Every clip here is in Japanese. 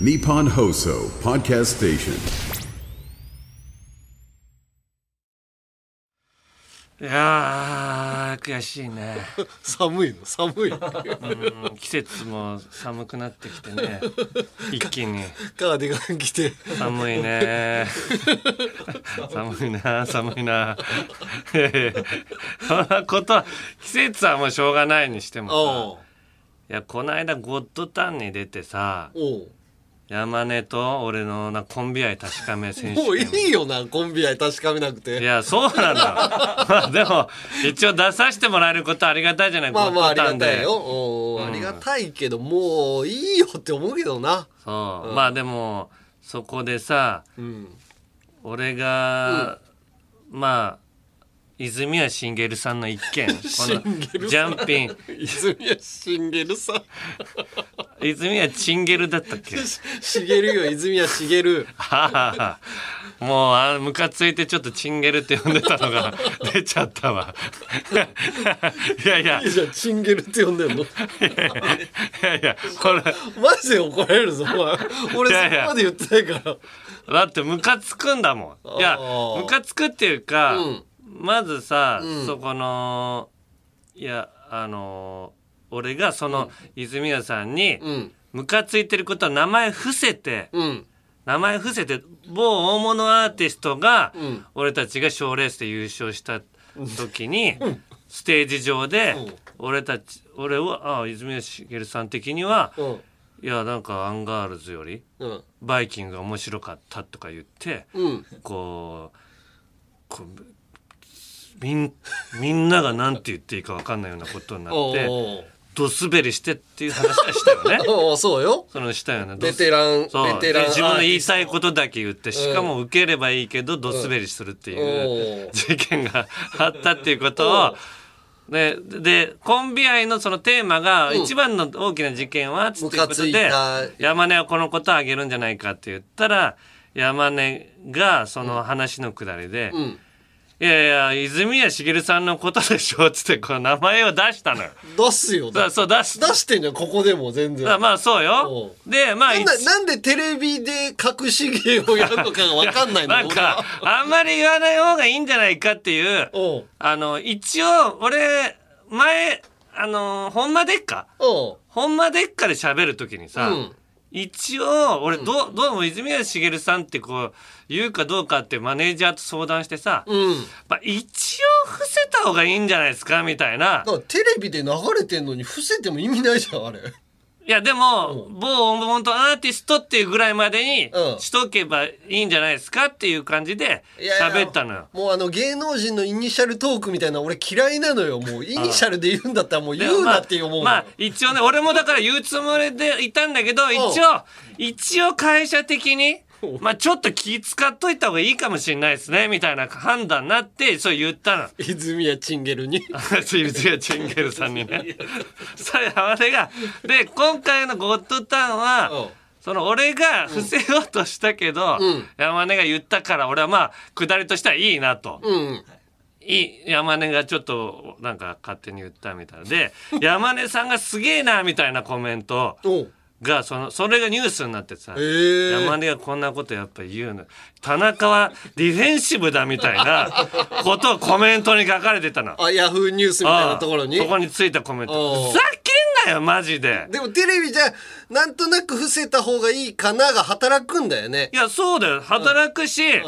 Nippon Hoso Podcast Station. いやー悔しいね。寒いの？寒い。うん季節も寒くなってきてね。一気に。カーディガン着て。寒いね。寒いな寒いな。いやいやそんなことは季節はもうしょうがないにしてもおさいやこの間ゴッドタンに出てさうおう山根と俺のなコンビ愛確かめ選手もうい権いよなコンビ愛確かめなくいてやそうなんだまあでも一応出させてもらえることはありがたいじゃない。まあまあありがたいよ。おうありがたいけどもういいよって思うけどな。そう、まあでもそこでさうん。俺が、まあ泉谷しんげるさんの一件。このジャンピン。泉谷しんげるさん。泉谷チンゲルだったっけ？しげるよ泉谷しげる。はあもうあムカついてちょっとチンゲルって呼んでたのが 出ちゃったわ。いやいや。いいじゃんチンゲルって呼んでんの。いやいやこれ。マジで怒られるぞ俺そこまで言ってないから。だってムカつくんだもん。いやムカつくっていうか、うんまずさ、うん。そこのいやあの俺がその泉谷さんにうん。ムカついてることは名前伏せて、うん。名前伏せて某大物アーティストが、うん。俺たちが賞レースで優勝した時に、ステージ上で、うん。俺たち俺はあ泉谷しげるさん的には、うん。いやなんかアンガールズよりうん。バイキングが面白かったとか言って、こうみんみんなが何て言っていいか分かんないようなことになってドスベリしてっていう話はしたよね。そうよ。そのしたよね。ベテランベテランで自分の言いたいことだけ言ってしかも受ければいいけどドスベリするっていう事件があったっていうことをででコンビ愛のそのテーマが一番の大きな事件はつってことでた。山根はこのことをあげるんじゃないかって言ったら山根がその話のくだりでうん「いやいや泉谷しげるさんのことでしょ」っつってこの名前を出したのよ。出すよだそう出し出してんじゃんここでも全然。だまあそうよ。でまあなんなんでテレビで隠し芸をやるのかが分かんないのなんかあんまり言わない方がいいんじゃないかっていう。おうあの一応俺前あのほんまでっか？ほんまでっかで喋る時にさ、うん。一応俺ど,、うどうも泉谷しげるさんってこう言うかどうかってマネージャーと相談してさ、うん。まあ、一応伏せた方がいいんじゃないですかみたいな。テレビで流れてんのに伏せても意味ないじゃんあれ。いやでも、某本当アーティストっていうぐらいまでにうん。しとけばいいんじゃないですかっていう感じで喋ったのよ。もうあの芸能人のイニシャルトークみたいな俺嫌いなのよ。もうイニシャルで言うんだったらもう言うなって思うまあ、まあ一応ね俺もだから言うつもりでいたんだけど一応一応会社的に まあちょっと気使っといた方がいいかもしれないですねみたいな判断になってそう言ったの。泉谷チンゲルに。そういうチンゲルさんにね。それ山根がで今回の「ゴッドタンは」うん。その俺が伏せようとしたけど、うん。山根が言ったから俺はまあ下りとしてはいいなと。うん。いい山根がちょっとなんか勝手に言ったみたいで山根さんがすげえなみたいなコメント。おうがそのそれがニュースになってさ、へえ。山根がこんなことやっぱ言うの。田中はディフェンシブだみたいなことをコメントに書かれてたの。あヤフーニュースみたいなところに？そこについたコメント。ふざけんなよマジで。でもテレビじゃなんとなく伏せた方がいいかなが働くんだよね。いやそうだよ。働くし、ん。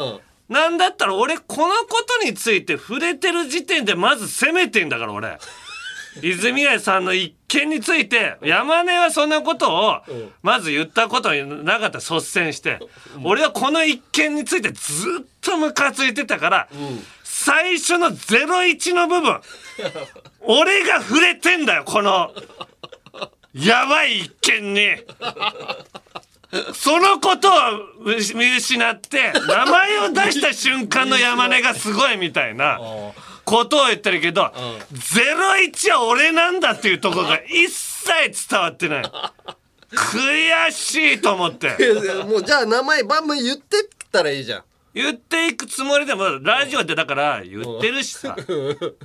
なんだったら俺このことについて触れてる時点でまず責めてんだから俺泉谷さんの一件について山根はそんなことをまず言ったことになかった率先して。俺はこの一件についてずっとムカついてたから、最初の01の部分 俺が触れてんだよこのやばい一件に。そのことを見失って名前を出した瞬間の山根がすごいみたいなことを言ってるけど「01は俺なんだ」っていうところが一切伝わってない。悔しいと思って。いやいやもうじゃあ名前バンバン言ってったらいいじゃん言っていくつもりでもラジオでだから言ってるしさ。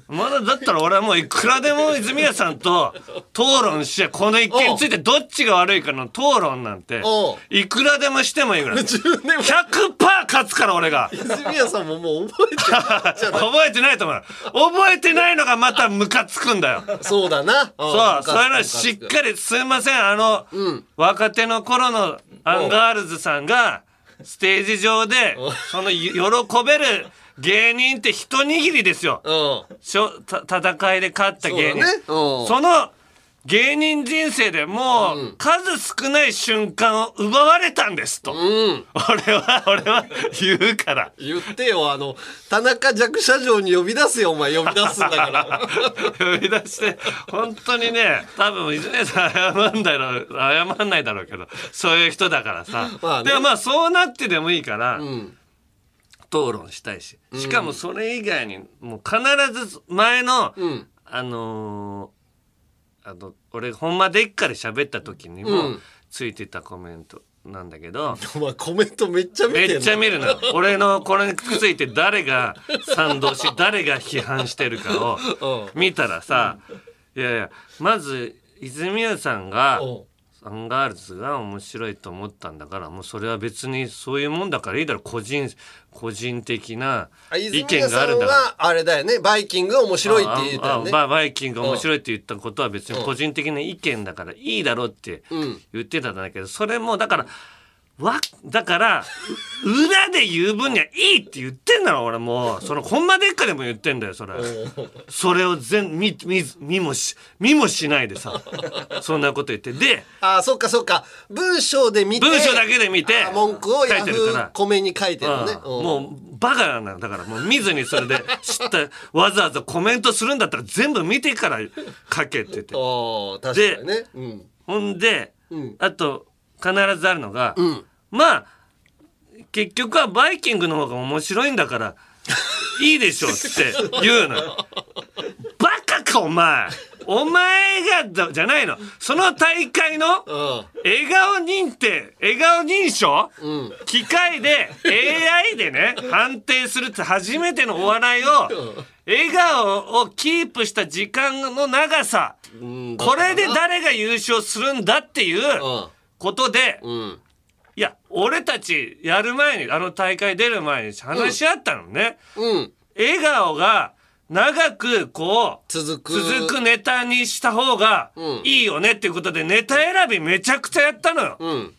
まだだったら俺はもういくらでも泉谷さんと討論してこの一件についてどっちが悪いかの討論なんていくらでもしてもいいぐらい。10年前100%勝つから俺が。泉谷さんももう覚えてないじゃない覚えてないと思う。覚えてないのがまたムカつくんだよ。そうだな。そう。そういうのしっかりすいません。あの、若手の頃のアンガールズさんがステージ上でその喜べる芸人って一握りですよ。戦いで勝った芸人。その芸人人生でもう数少ない瞬間を奪われたんですと、うん。俺は俺は言うから。言ってよ。あの田中弱者城に呼び出すよお前。呼び出すんだから。呼び出して本当にね多分泉谷さん謝んだろう謝んないだろうけどそういう人だからさ、まあね。でもまあそうなってでもいいから、ん。討論したいし。しかもそれ以外にもう必ず前の、ん。あのーあの俺ほんまでっかで喋った時にもうん。ついてたコメントなんだけど、お前コメントめっちゃ見てめっちゃ見るのよ。俺のこれについて誰が賛同し 誰が批判してるかを見たらさいやいやまず泉谷さんがうんアンガールズが面白いと思ったんだからもうそれは別にそういうもんだからいいだろ個人個人的なあ意見があるんだから。はあれだよね。バイキングが面白いって言ったよね。ババイキングが面白いって言ったことは別に個人的な意見だからいいだろうってうん。言ってたんだけどそれもだからわだからう裏で言う分にはいいって言ってんだろ俺も。うそのほんまでっかでも言ってんだよそれ。それを全見見ず見もし見もしないでさそんなこと言って。であそっかそっか。文章で見て文章だけで見てあ文句を書ヤフいてるから。ーコメに書いてるのね。うん。もうバカなんだからもう見ずにそれで知ったわざわざコメントするんだったら全部見てから書けって言って。ああ確かにね。うん。ほんで、ん。あと必ずあるのが、ん。まあ結局はバイキングの方が面白いんだから いいでしょって言うのよ。バカかお前。お前がだじゃないの。その大会のうん。笑顔認定笑顔認証、ん。機械で AI でね判定するって初めてのお笑いを笑顔をキープした時間の長さ。うん。これで誰が優勝するんだっていううんことでうん。いや俺たちやる前にあの大会出る前に話し合ったのね、うん。笑顔が長くこう続く。続くネタにした方がうん。いいよねっていうことでネタ選びめちゃくちゃやったのよ。うん。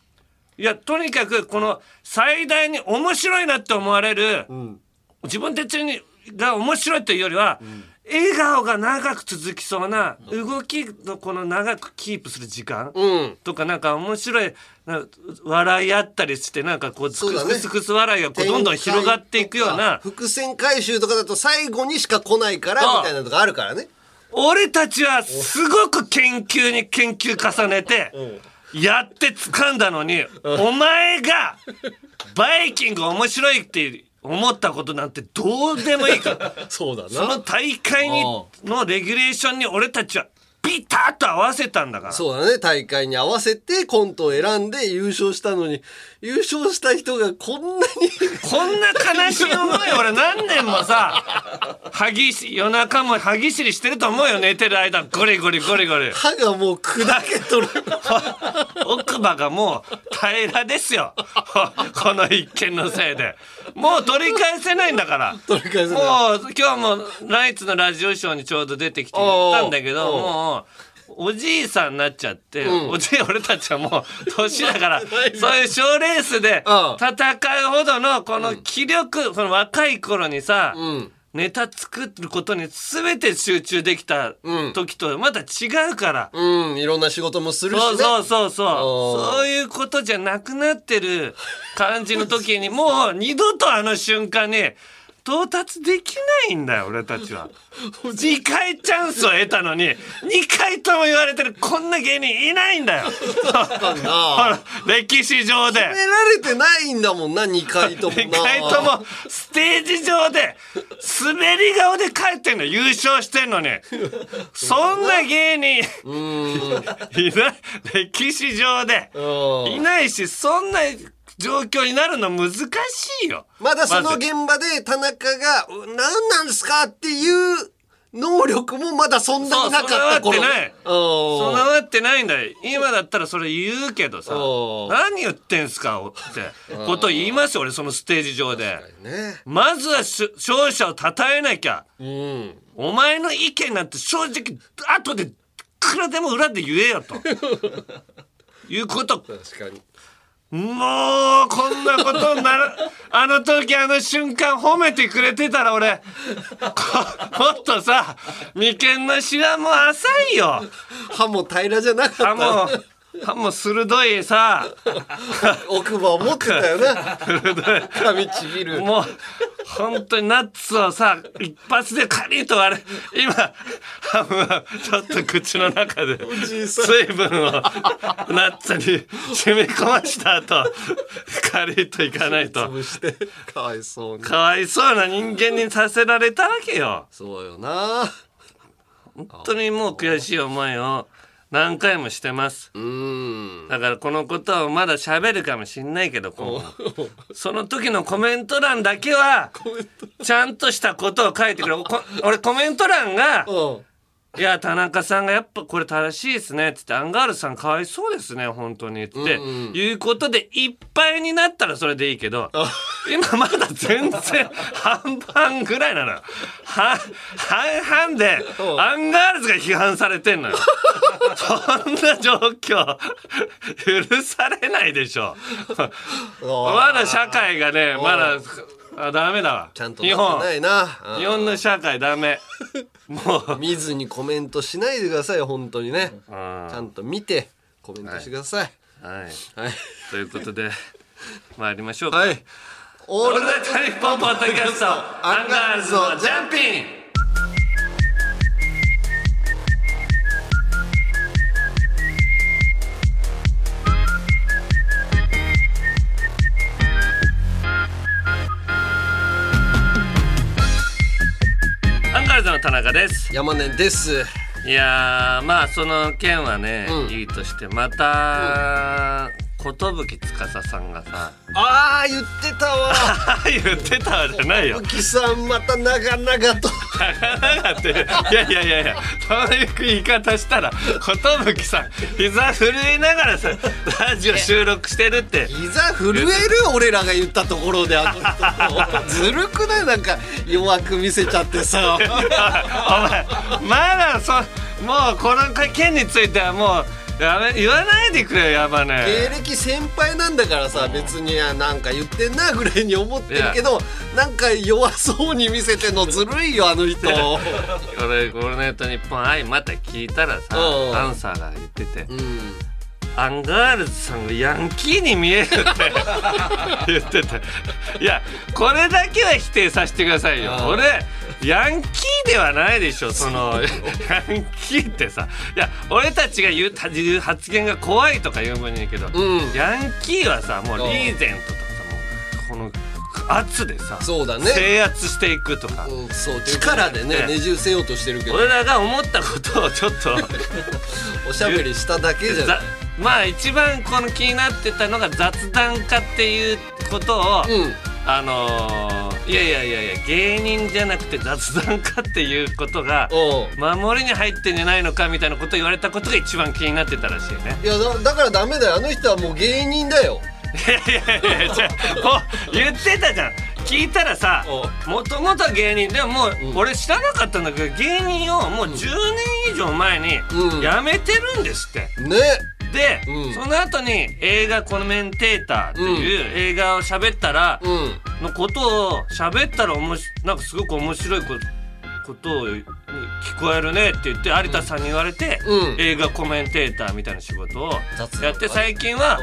いやとにかくこの最大に面白いなって思われる、ん。自分たちにが面白いというよりは、笑顔が長く続きそうな動きのこの長くキープする時間、うん。とかなんか面白いな笑いあったりしてなんかこうそうだね。クスクスクス笑いがこうどんどん広がっていくような伏線回収とかだと最後にしか来ないからみたいなのがあるからね。俺たちはすごく研究に研究重ねてやって掴んだのにお前がバイキング面白いって思ったことなんてどうでもいいから。そうだな。その大会にのレギュレーションに俺たちはピタッと合わせたんだから。そうだね大会に合わせてコントを選んで優勝したのに優勝した人がこんなにこんな悲しい思い俺何年もさ歯ぎし夜中も歯ぎしりしてると思うよ寝てる間。ゴリゴリゴリゴリ。歯がもう砕けとる。奥歯がもう平らですよ。この一件のせいで。もう取り返せないんだから。取り返せない。もう今日もナイツのラジオショーにちょうど出てきて言ったんだけどおうおじいさんになっちゃって、ん。おじい俺たちはもう年だから そういう賞レースでうん。戦うほどのこの気力、その若い頃にさ、うん。ネタ作ることに全て集中できたうん。時とまた違うから。うん。いろんな仕事もするしね。そうそうそうそう。そういうことじゃなくなってる感じの時にもう二度とあの瞬間に到達できないんだよ俺たちは。2回チャンスを得たのに2回とも言われてるこんな芸人いないんだよ。歴史上で。褒められてないんだもんな2回ともな。2回ともステージ上で滑り顔で帰ってんの優勝してんのに。そんな芸人。いない。歴史上で。うん。いないしそんな状況になるの難しいよ。まだそのず現場で田中が「何なんですか?」っていう能力もまだそんなになかった頃。そう備わってない。うん備わってないんだよ。今だったらそれ言うけどさ。何言ってんすかって。こと言いますよ俺そのステージ上で。ね。まずはし勝者を称えなきゃ。うん。お前の意見なんて正直後でいくらでも裏で言えよと。いうこと。確かにもうこんなことになる。あの時あの瞬間褒めてくれてたら俺こもっとさ眉間のシワも浅いよ。歯も平らじゃなかった。歯も歯も鋭いさ。奥歯を持ってたよな。噛みちぎる。もう本当にナッツをさ一発でカリッと割れ今ハムはちょっと口の中で水分をナッツに染み込ました後カリッといかないと。潰してかわいそうに。かわいそうな人間にさせられたわけよ。そうよな。本当にもう悔しい思いを何回もしてます。うん。だからこのことをまだ喋るかもしんないけど今後。その時のコメント欄だけはちゃんとしたことを書いてくれ。こ俺コメント欄がうん「いや田中さんがやっぱこれ正しいですね」っつって「アンガールズさんかわいそうですね本当に」って、うんうん。いうことでいっぱいになったらそれでいいけど今まだ全然半々ぐらいなのよ。は半々でう。んアンガールズが批判されてんのよ。そんな状況許されないでしょ。まだ社会がねまだあダメだわ。ちゃんと日本ないな。うん日本の社会ダメ。もう。見ずにコメントしないでください本当にね。あちゃんと見てコメントしてください。ーはい。はい。ということで 参りましょうか。はい。オオールナイトニッポンポッドキャストアンガールズのジャンピンアンガールズの田中です。山根です。いやーまあその件はね、うん。いいとしてまた寿司さんがさああ言ってたわ言ってたわじゃないよ浮さんまた長々と長っていやいやいやいやそういう言い方したら寿さん膝震えながらさラジオ収録してるって膝震える俺らが言ったところであの人ずるくないなんか弱く見せちゃってさお前まだそもうこの件についてはもうやめ言わないでくれよやば芸ね歴先輩なんだからさ別にあなんか言ってんなぐらいに思ってるけどなんか弱そうに見せてんのずるいよあの人。これ「ゴールナイトニッポンアイ」また聞いたらさうん。アンサーが言っててうん。アンガールズさんがヤンキーに見えるって。言ってたいやこれだけは否定させてくださいよ。俺ヤンキーではないでしょそのヤンキーってさ。いや俺たちが言うた言う発言が怖いとか言う分にいいけど、うん。ヤンキーはさもうリーゼントとかさもうこの圧でさそうだね。制圧していくとか、うんそう力でね。ねじ伏せようとしてるけど。俺らが思ったことをちょっと おしゃべりしただけじゃざない。まあ一番この気になってたのが雑談家っていうことを、うんあのーいやいやいやいや芸人じゃなくて雑談家っていうことが守りに入ってんじゃないのかみたいなことを言われたことが一番気になってたらしいね。いやだだからダメだよ。あの人はもう芸人だよ。いやいやいやじゃ言ってたじゃん。聞いたらさおもともとは芸人でももう、うん。俺知らなかったんだけど芸人をもう10年以上前にうん。辞めてるんですって。ねで、うん。その後に映画コメンテーターっていう映画を喋ったら、うん。のことを喋ったらおもしなんかすごく面白いこことをに聞こえるねって言って有田さんに言われて、うん。映画コメンテーターみたいな仕事をやって最近は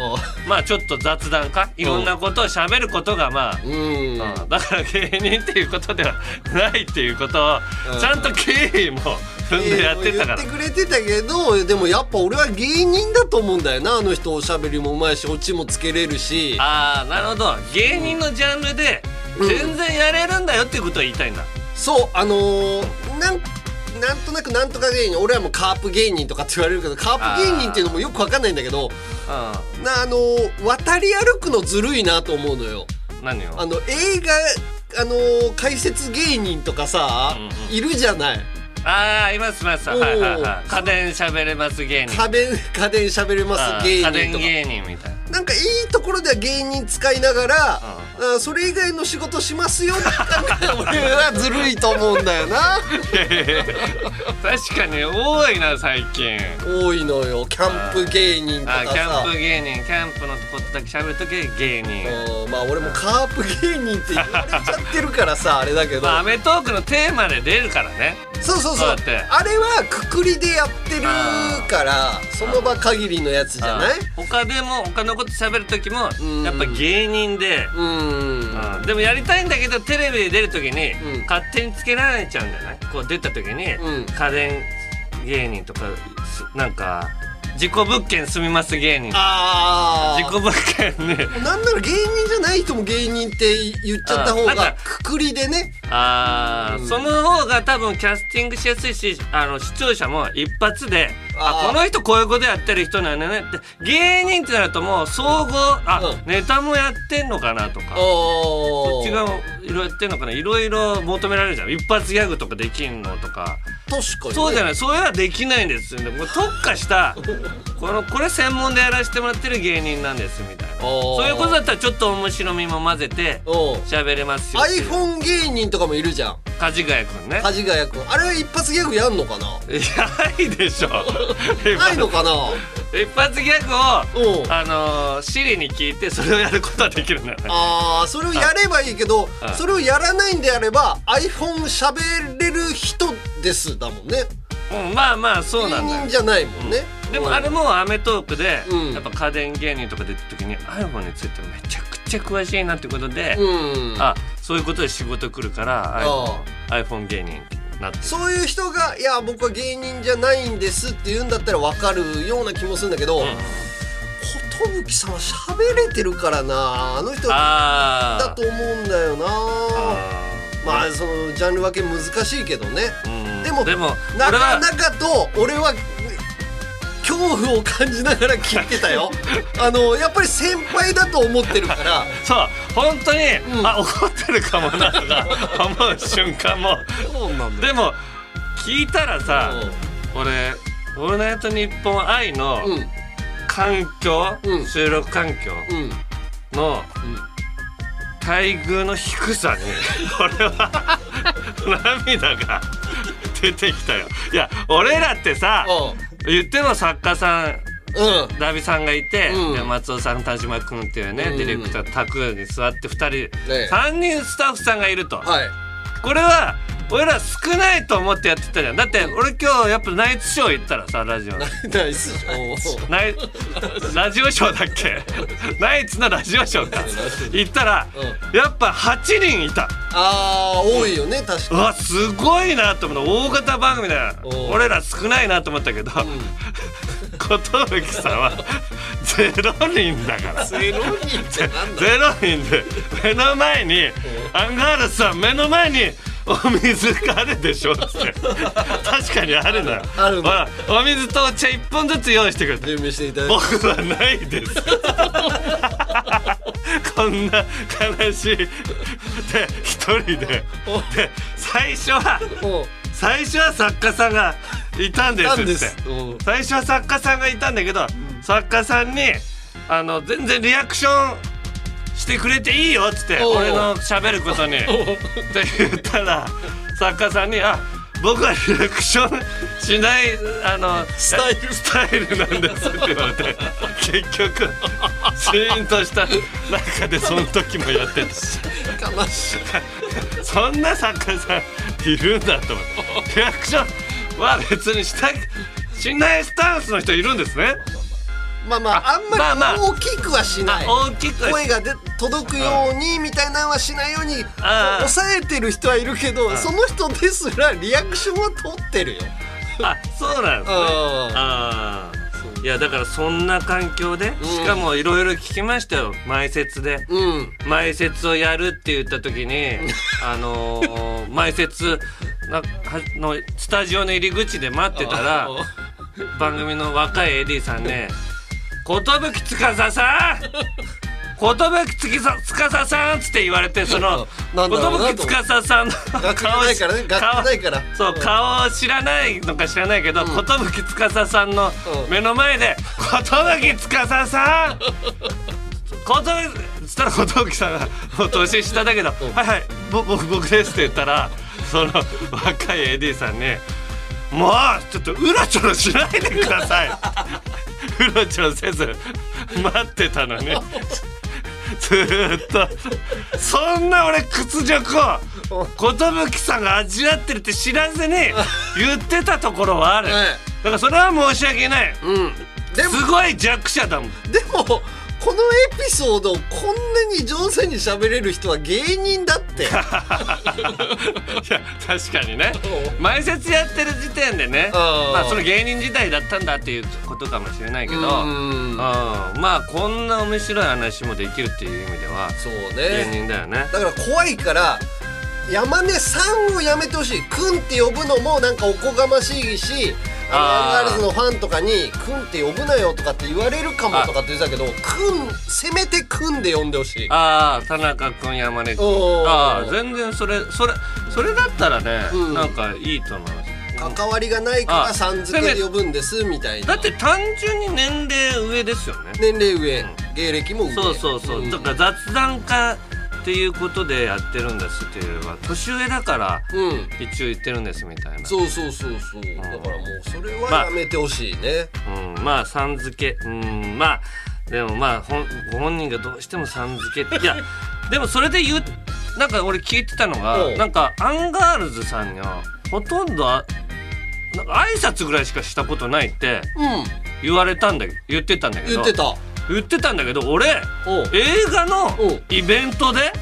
まあちょっと雑談かいろんなことを喋ることがまあ、うん。うんだから芸人っていうことではないっていうことをうん。ちゃんと経緯も踏んでやってたから。言ってくれてたけどでもやっぱ俺は芸人だと思うんだよなあの人おしゃべりもうまいしオチもつけれるし。ああなるほど。芸人のジャンルでうん。全然やれるんだよっていうことを言いたいんだ、そうあのーなんなんとなくなんとか芸人俺はもうカープ芸人とかって言われるけどカープ芸人っていうのもよくわかんないんだけどうなあの渡り歩くのずるいなと思うのよ。ん何をあの映画あの解説芸人とかさ、うんうん。いるじゃない。ああいますいます。はいはいはい。家電喋れます芸人。家電家電喋れまあす芸ー家電人とか芸人みたいな。なんかいいところでは芸人使いながら、あそれ以外の仕事しますよって俺はずるいと思うんだよな。確かに多いな最近。多いのよキャンプ芸人とかキャンプ芸人キャンプのことだけ喋るとき芸人。うんまあ俺もカープ芸人って言われちゃってるからさ あれだけど、まあアメトークのテーマで出るからね。そうそうそう。あれはくくりでやってるからその場限りのやつじゃない？他でも他のこと喋る時もうん。やっぱ芸人で、うんうん。でもやりたいんだけどテレビで出る時にうん。勝手につけられちゃうんじゃない？こう出た時にうん。家電芸人とかすなんか事故物件住みます芸人。あ事故物件になんなら芸人じゃない人も芸人って言っちゃった方がくくりでね。あー、うん。その方が多分キャスティングしやすいしあの視聴者も一発であこの人こういうことやってる人なんだねって。芸人ってなるともう総合あ、うん。ネタもやってんのかなとか。こ違ういろいろやってんのかな。いろいろ求められるじゃん。一発ギャグとかできんのとか。確かに、ね、そうじゃない。それはできないんですよで もう特化したこのこれ専門でやらせてもらってる芸人なんですみたいな。そういうことだったらちょっと面白みも混ぜてうん喋れますよ iPhone 芸人とかもいるじゃん。梶ヶ谷君ね。梶ヶ谷君あれは一発ギャグやんのかな？いやないでしょないのかな？一発ギャグをうん。あのー、シリに聞いてそれをやることはできるんだよね。あーそれをやればいいけどあ。それをやらないんであれば iPhone 喋れる人ですだもんね。うんまあまあそう芸なんだよ。人じゃないもんね、でもあれも『アメトーク』で、うん。やっぱ家電芸人とか出た時に iPhone についてめちゃくちゃ詳しいなってことで、うん。あそういうことで仕事来るから iPhone, 芸人。になってるそういう人が「いや僕は芸人じゃないんです」って言うんだったら分かるような気もするんだけど寿、さんは喋れてるからなあの人だあと思うんだよな。あまあそのジャンル分け難しいけどね。うん。でもでもなかなかと俺は恐怖を感じながら聞いてたよ。あのやっぱり先輩だと思ってるから。そう本当に、うん。あ怒ってるかもなとか 思う瞬間も。そうなんでも聞いたらさ俺「オールナイトニッポン愛」のうん。環境、うん。収録環境うん。の待遇の低さに 俺は涙が出てきたよ。いや俺らってさ言っても作家さんうん。うんダビさんがいて、うん。で松尾さん田島君っていうね、うん。ディレクター卓に座って2人、え。3人スタッフさんがいると、はい。これは俺ら少ないと思ってやってたじゃん。だって俺今日やっぱナイツショー行ったらさラジオの ナイスナイラジオショーだっけ？ナイツのラジオショーか。行ったら、やっぱ8人いた。あー多いよね確かうわすごいなと思うの大型番組だ。俺ら少ないなと思ったけど 寿さんはゼロ人だから。ゼロ人ってなんだゼロ人で目の前にアンガールズさん目の前にお水があるでしょ。って確かにあるのよあるのほらお水とお茶1本ずつ用意してくれて準備していただいて。僕はないです。こんな悲しい。で一人で。で最初はお。最初は作家さんがいたんですって。最初は作家さんがいたんだけど、作家さんにあの全然リアクションしてくれていいよっつって俺の喋ることに。って言ったら作家さんに「あ僕はリアクションしないあのスタイル。スタイルなんです」って言われて結局シーンとした中でその時もやってた。悲しい。そんな作家さんいるんだと思って。リアクションは別にしたしないスタンスの人いるんですねまあまああんまり大きくはしない。大きくは声がで届くようにみたいなのはしないように抑えてる人はいるけどその人ですらリアクションは取ってるよ。あそうなんですね。ああ。いやだからそんな環境でうん。しかもいろいろ聞きましたよ。前説で。うん。前説をやるって言った時に あのー前説のスタジオの入り口で待ってたら番組の若い AD さんね「寿司さん寿司さん」っつって言われてその 寿と司さんの楽器ないからね。楽器ないから。そう顔を知らないのか知らないけど寿司さんのうん。目の前で「寿司さん!」寿つったら寿さんがもう年下だけど「はいはいぼ僕僕です」って言ったらその若い AD さんに「もうちょっとうろちょろしないでください」うろちょろせず待ってたのに。ずーっと。そんな俺屈辱を寿さんが味わってるって知らずに言ってたところはある。だはいからそれは申し訳ない。うん。すごい弱者だもん。でもこのエピソードをこんなに上手に喋れる人は芸人だって。いや確かにね。前説やってる時点でねうん。まあその芸人時代だったんだっていうことかもしれないけどうん。うん。まあこんな面白い話もできるっていう意味ではそう芸ね人だよね。だから怖いから山根さんをやめてほしい「くん」って呼ぶのもなんかおこがましいしガールズのファンとかに「くん」って呼ぶなよとかって言われるかもとかって言ってたけど「くん」せめて「くん」で呼んでほしい。ああ田中君山根君。ああ全然それそれそれだったらね、うん。なんかいいと思います。関わりがないかあらさん付けで呼ぶんですみたいな。だって単純に年齢上ですよね。年齢上。芸歴も上。そうそうそう、ん。だから雑談家っていうことでやってるんですっていうのは年上だからうん。一応言ってるんですみたいな。そうそうそうそう。だからもうそれはやめてほしいね、うん、まあさん付け。うん。まあでもまあほんご本人がどうしてもさん付けって。いや でもそれで言うなんか俺聞いてたのがおうなんかアンガールズさんにはほとんどあなんか挨拶ぐらいしかしたことないってうん。言われたんだ言ってたんだけど。言ってた言ってたんだけど俺映画のイベントで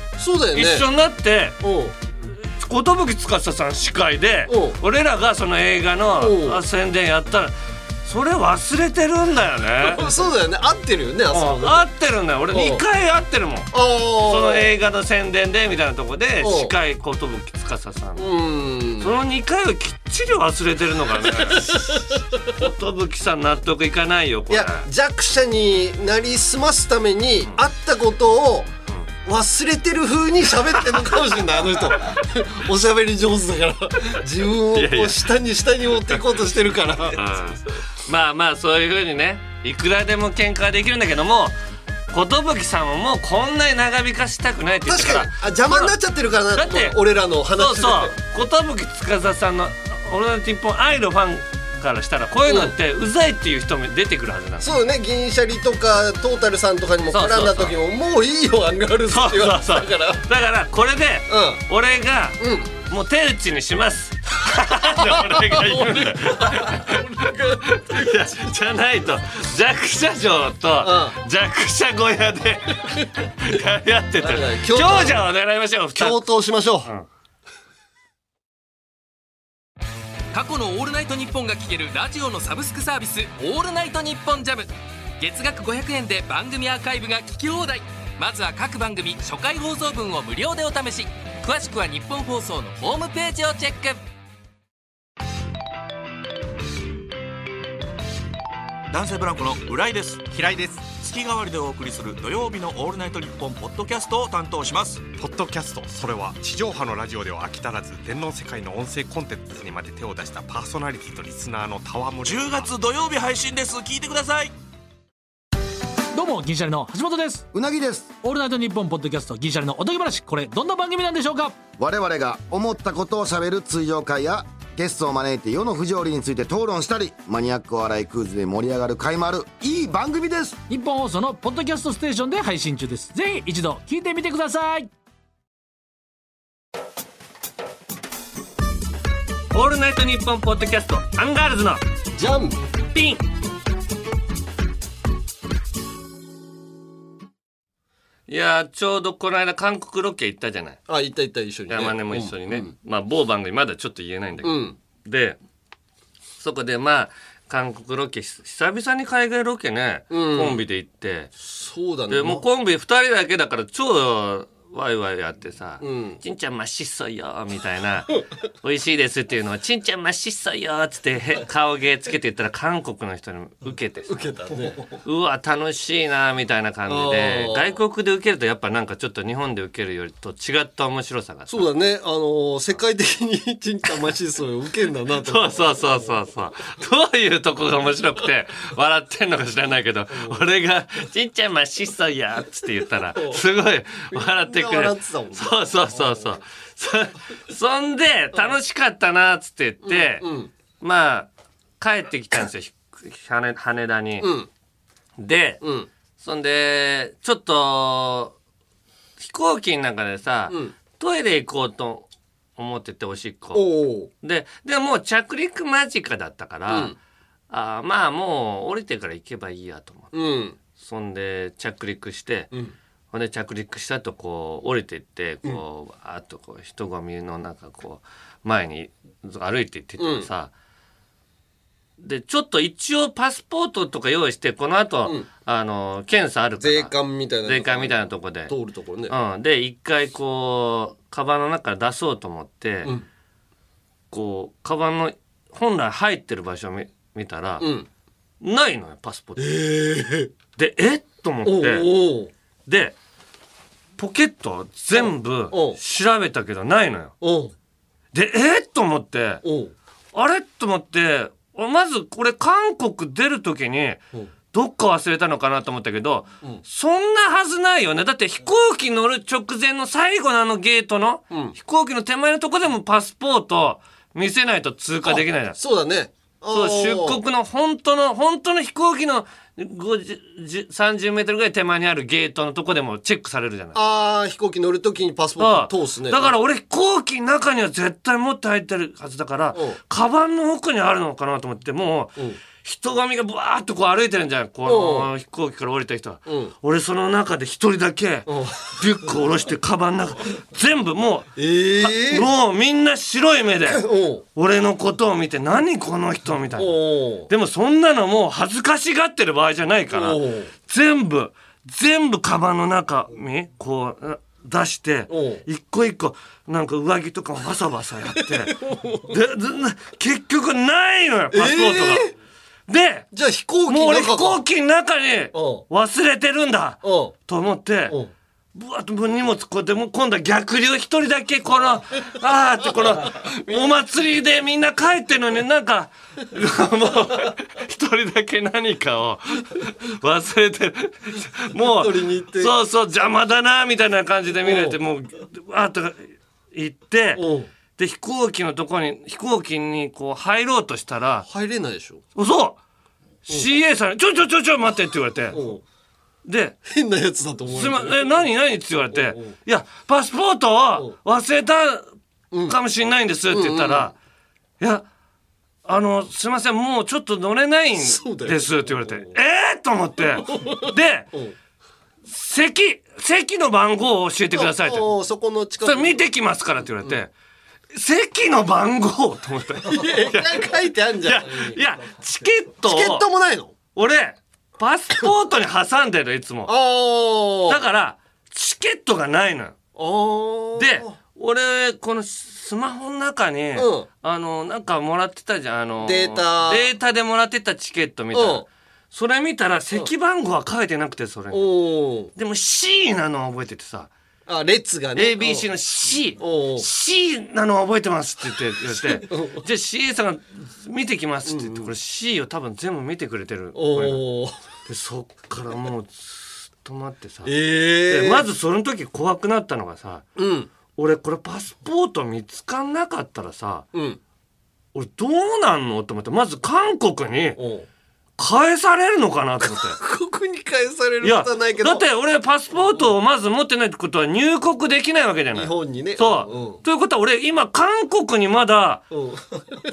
一緒になって寿司さん司会で俺らがその映画の宣伝やったらそれ忘れてるんだよね。そうだよね。合ってるよねあそこうん合ってるんだよ。俺おう2回合ってるもん。あそのー映画の宣伝でみたいなとこで司会寿司さん。うん。その2回をきっちり忘れてるのかね。寿さん納得いかないよこれ。いや弱者になりすますためにあったことを忘れてる風に喋ってるのかもしれない。あの人。おしゃべり上手だから。自分をこう下に下に持っていこうとしてるから。うんまあまあそういうふうにねいくらでも喧嘩はできるんだけども寿さんももうこんなに長引かしたくないって言ってか確からに。あ邪魔になっちゃってるからなだって俺らの話そうでそう。寿司さんの「俺の日本愛のファンからしたらこういうのってうざいっていう人も出てくるはずなんそうよね銀シャリとかトータルさんとかにも絡んだ時ももういいよアンガールズって言われてたから。だからこれで俺がうん。うんもう手打ちにします。俺が言う。じゃないと弱者城と弱者小屋で やり合ってた。だから強者を狙いましょう共闘しましょう、過去の「オールナイトニッポン」が聴けるラジオのサブスクサービス「オールナイトニッポンジャム。月額500円で番組アーカイブが聴き放題。まずは各番組初回放送分を無料でお試し。詳しくは日本放送のホームページをチェック。男性ブランコの浦井です。平井です。月替わりでお送りする土曜日の「オールナイトニッポン」ポッドキャストを担当します。ポッドキャスト。それは地上波のラジオでは飽き足らず電脳世界の音声コンテンツにまで手を出したパーソナリティとリスナーの戯れ。10月土曜日配信です。聞いてください。どうも銀シャリの橋本です。うなぎです。オールナイトニッポンポッドキャスト銀シャリのおとぎ話。これどんな番組なんでしょうか？我々が思ったことをしゃべる通常会やゲストを招いて世の不条理について討論したりマニアックお笑いクイズで盛り上がる回もあるいい番組です。ニッポン放送のポッドキャストステーションで配信中です。ぜひ一度聞いてみてください。オールナイトニッポンポッドキャストアンガールズのジャン。ピンいやーちょうどこの間韓国ロケ行ったじゃない。あ行った行った一緒に、ね、山根も一緒にね、うんまあ某番組まだちょっと言えないんだけど、うん。でそこでまあ韓国ロケひ久々に海外ロケね、うん。コンビで行って。そうだね。でもうコンビ2人だけだから超ワイワイやってさん「ちんちゃんまっしっそいよ」みたいな「美味しいです」っていうのを「ちんちゃんまっしっそいよ」っつってへ顔芸つけて言ったら韓国の人に受けてさ受けたね。うわ楽しいなみたいな感じで外国で受けるとやっぱなんかちょっっと日本で受けるよりと違った面白さがさ。そうだね。あのー世界的にちんちゃんマシソを受けんだなと。そうそうそうそうそう。どういうとこが面白くて笑ってんのか知らないけど俺が「ちんちゃんましっそいや」っつって言ったらすごい笑ってくれるそうそうそうそう。そ そんで楽しかったなっつって言って、うんまあ帰ってきたんですよ。ひ羽羽田に。うん。で、うん。そんでちょっと飛行機の中でさ、うん。トイレ行こうと思ってておしっこ。ででもう着陸間近だったから、うん。あーまあもう降りてから行けばいいやと思って。うん。そんで着陸して、んほんで着陸したとこう降りてってこう、あとこう人混みの中こう前に歩いて行ってたらさ、でちょっと一応パスポートとか用意してこの後、うん。あの検査あるから税関みたいな税関みたいなとこで。通るところね。うん、で一回こうカバンの中から出そうと思って、ん。こうカバンの本来入ってる場所を見見たら、うん。ないのよパスポート。ええでえっと思っおうておう。でポケット全部調べたけどないのよ。でえっと思って。あれ？と思って。まずこれ韓国出る時にう。んどっか忘れたのかなと思ったけど、そんなはずないよね。だって飛行機乗る直前の最後のあのゲートの、うん。飛行機の手前のとこでもパスポート見せないと通過できないじゃん。そうだね。そう出国の本当の本当の飛行機の50 30メートルぐらい手前にあるゲートのとこでもチェックされるじゃない。ああ飛行機乗るときにパスポあート通すね。だから俺飛行機の中には絶対持って入ってるはずだからうん。カバンの奥にあるのかなと思ってもううん人混みがブワーッとこう歩いてるんじゃん。この飛行機から降りた人は。うん。俺その中で一人だけうん。リュック下ろしてカバンの中全部もええうもうみんな白い目で俺のことを見て何この人みたいな。でもそんなのもう恥ずかしがってる場合じゃないから全部全部カバンの中にこう出して一個一個なんか上着とかもバサバサやって。でで結局ないのよパスポートが。でじゃあ飛行機もう俺飛の中か行機の中に忘れてるんだと思ってぶわっと荷物こうやって今度は逆流一人だけこの あーってこのお祭りでみんな帰ってんのになんかもう一人だけ何かを忘れてる。もうそうそう邪魔だなみたいな感じで見られてもうわーっと行ってで飛行機のとこに飛行機にこう入ろうとしたら入れないでしょ？嘘！CA さんに「ちょちょちょちょ待って」って言われて。で変なやつだと思うすいません、え、何何？って言われて、いや、パスポートを忘れたかもしれないんですって言ったら、いや、あの、すいません、もうちょっと乗れないんですそうだよって言われて、えー、と思って、で、席、席の番号を教えてくださいって。おうそこの近くそれ見てきますからって言われて、席の番号と思って。いや、書いてあんじゃんいや、いや、チケットを、チケットもないの？俺、パスポートに挟んでる、いつも。あだから、チケットがないのよ。あで、俺、このスマホの中に、うんあの、なんかもらってたじゃん、あの、データデータでもらってたチケットみたいな。うんそれ見たら、席番号は書いてなくて、それ。でも C なのは覚えててさ、あ列がね。ABC の C。C なのは覚えてますって言って、言って、じゃあ CA さんが見てきますって言って、これ C を多分全部見てくれてる。で、そっからもうずっと待ってさ。ええでまずその時怖くなったのがさ、うん。俺これパスポート見つかんなかったらさうん。俺どうなんの？と思ってまず韓国に返されるのかなと思って。ここに返されることはないけど。だって俺パスポートをまず持ってないってことは入国できないわけじゃない。日本にね。そう、ということは俺今韓国にまだうん。うん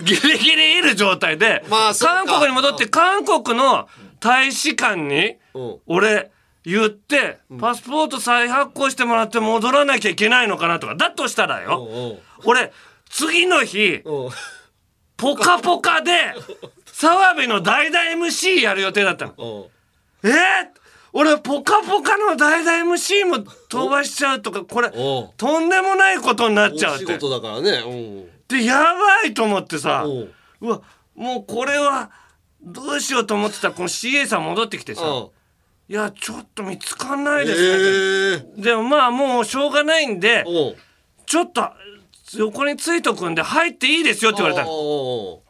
ギリギリいる状態で、まあそっか。韓国に戻って韓国の大使館にうん。俺言ってパスポート再発行してもらって戻らなきゃいけないのかなとか。だとしたらよ俺次の日ポカポカで 澤部の代々 MC やる予定だったの。えー、俺「ぽかぽか」の代打 MC も飛ばしちゃうとかこれとんでもないことになっちゃうって。お仕事だからね。でやばいと思ってさおう。うわもうこれはどうしようと思ってたらこの CA さん戻ってきてさう。ん「いやちょっと見つかんないえですね」えでもまあもうしょうがないんでちょっと横についとくんで入っていいですよって言われたの。お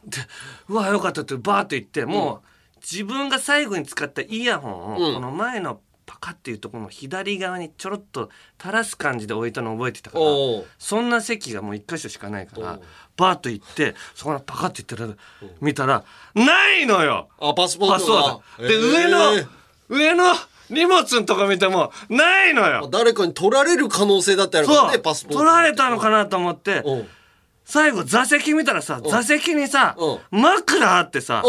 うわよかったってバーって言ってもう自分が最後に使ったイヤホンをうん。この前のパカっていうところの左側にちょろっと垂らす感じで置いたの覚えてたからそんな席がもう一箇所しかないからバーッと行ってそこのパカって言ってら見たらないのよ！あパスポートが。でえー。上の上の荷物のとこ見てもないのよ！誰かに取られる可能性だってあるからねパスポート。取られたのかなと思って最後座席見たらさ座席にさう枕あってさ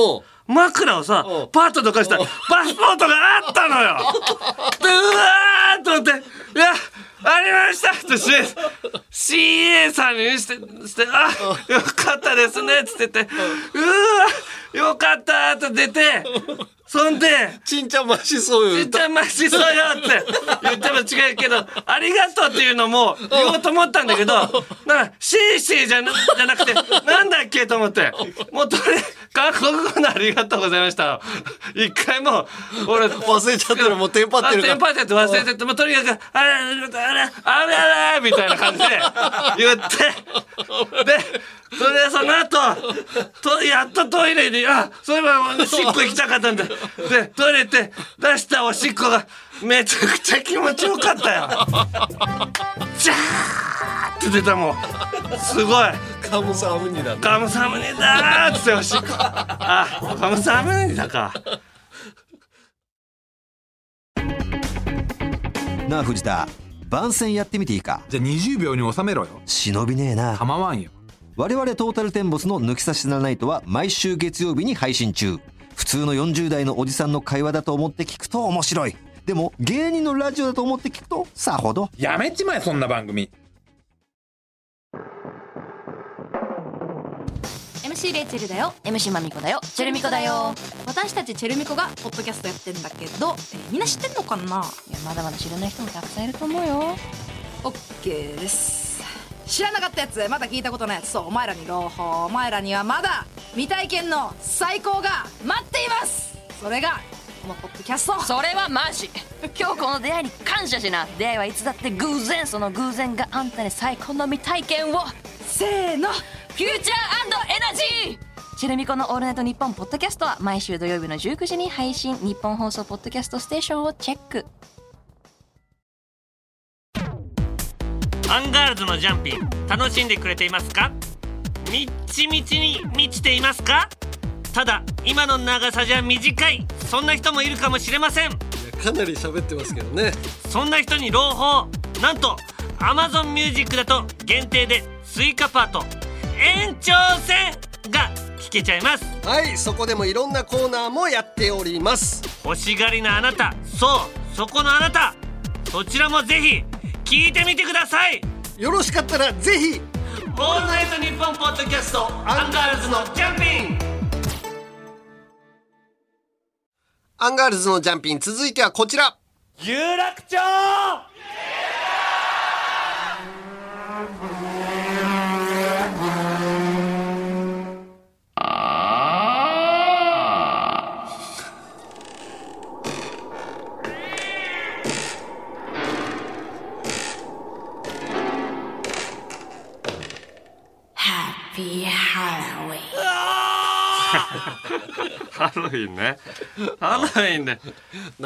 枕をさうん。パッとどかしたらパスポートがあったのよ。でうわーっと思って「いやありました!」って CA さんに見せてして「あよかったですね」っつってて「うわよかった!」と出てそんでちんちゃんましそうよちっちゃいマシそうよって言っても違うけど、ありがとうっていうのも言おうと思ったんだけど、なんか、シーシーじゃなじゃなくて、なんだっけと思って、もうとりあえず、韓国語のありがとうございました。一回もう、俺、忘れちゃってるもうテンパってるテンパってて忘れてて、もうとにかく、あれ、あれ、あれ、あれ、あれ、みたいな感じで言って、で、それでその後、とやっとトイレに、あ、そういえば、おしっこ行きたかったんだ。で、トイレ行って出したおしっこがめちゃくちゃ気持ちよかったよ。ジャーって出たもん。すごい。カムサハムニだカムサムニだーっつっておしっこ。あ、カムサムニだか。なあ藤田番宣やってみていいかじゃあ20秒に収めろよ忍びねえな構わんよ我々トータルテンボスの抜き差しならないとは毎週月曜日に配信中。普通の40代のおじさんの会話だと思って聞くと面白い。でも芸人のラジオだと思って聞くとさほど。やめちまえそんな番組。MC レイチェルだよ。MC マミコだよ。チェルミコだよ。私たちチェルミコがポッドキャストやってんだけど、えーみんな知ってんのかな？いやまだまだ知らない人もたくさんいると思うよ。オッケーです知らなかったやつまだ聞いたことないやつ。そうお前らに朗報。お前らにはまだ未体験の最高が待っています。それがこのポッドキャスト。それはマジ。今日この出会いに感謝しな。出会いはいつだって偶然その偶然があんたに最高の未体験を。せーの。フューチャーエナジー。チェルミコの「オールナイトニッポン」ポッドキャストは毎週土曜日の19時に配信。日本放送ポッドキャストステーションをチェックアンガールズのジャンピン楽しんでくれていますか？みっちみちに満ちていますか？ただ今の長さじゃ短いそんな人もいるかもしれません。かなり喋ってますけどね。そんな人に朗報。なんと Amazon Music だと限定で追加パート延長戦が聞けちゃいます。はいそこでもいろんなコーナーもやっております。欲しがりなあなたそうそこのあなた。そちらもぜひ聞いてみてください。よろしかったらぜひ。オールナイトニッポンポッドキャストアンガールズのジャンピン。アンガールズのジャンピン続いてはこちら。有楽町ロウィンね。ハロウィンで。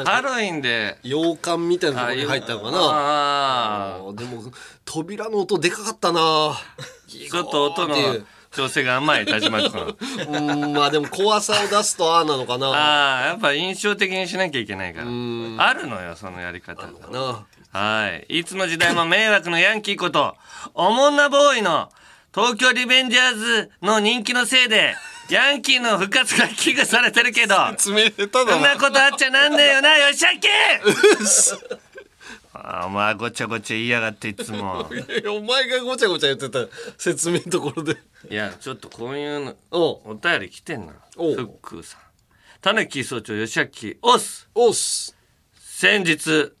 ハロウィンで。洋館みたいなところに入ったのかな。ああーでも扉の音でかかったな。ー ちょっと音の調整が甘い田島君 うんまあでも怖さを出すとああなのかな。ああやっぱ印象的にしなきゃいけないから。あるのよそのやり方。な。はい。いつの時代も迷惑のヤンキーことおもんなボーイの東京リベンジャーズの人気のせいでヤンキーの復活が危惧されてるけど爪下手そだんなことあっちゃなんねえよなよしあきあーお前ごちゃごちゃ言いやがっていつも。お前がごちゃごちゃ言ってた説明のところで。いやちょっとこういうのおお便り来てんな。フックーさん。たぬき総長よしあきおっす。おっす。先日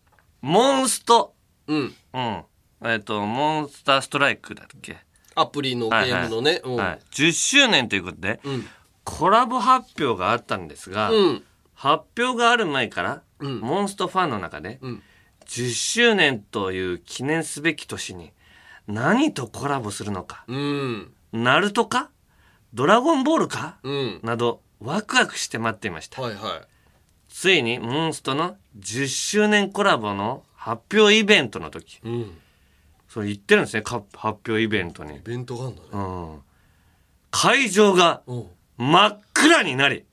モンスト。うん。うん。えっ、とモンスターストライクだっけ？アプリのゲームのね、はいはい。はい。10周年ということで、ん。コラボ発表があったんですが、うん。発表がある前から、ん。モンストファンの中で、ん。10周年という記念すべき年に何とコラボするのか、うん。ナルトかドラゴンボールか、うん。などワクワクして待っていました、はいはい。ついにモンストの10周年コラボの発表イベントの時うんそれ言ってるんですねか発表イベントに。イベントがあるんだね。うん。会場が真っ暗になり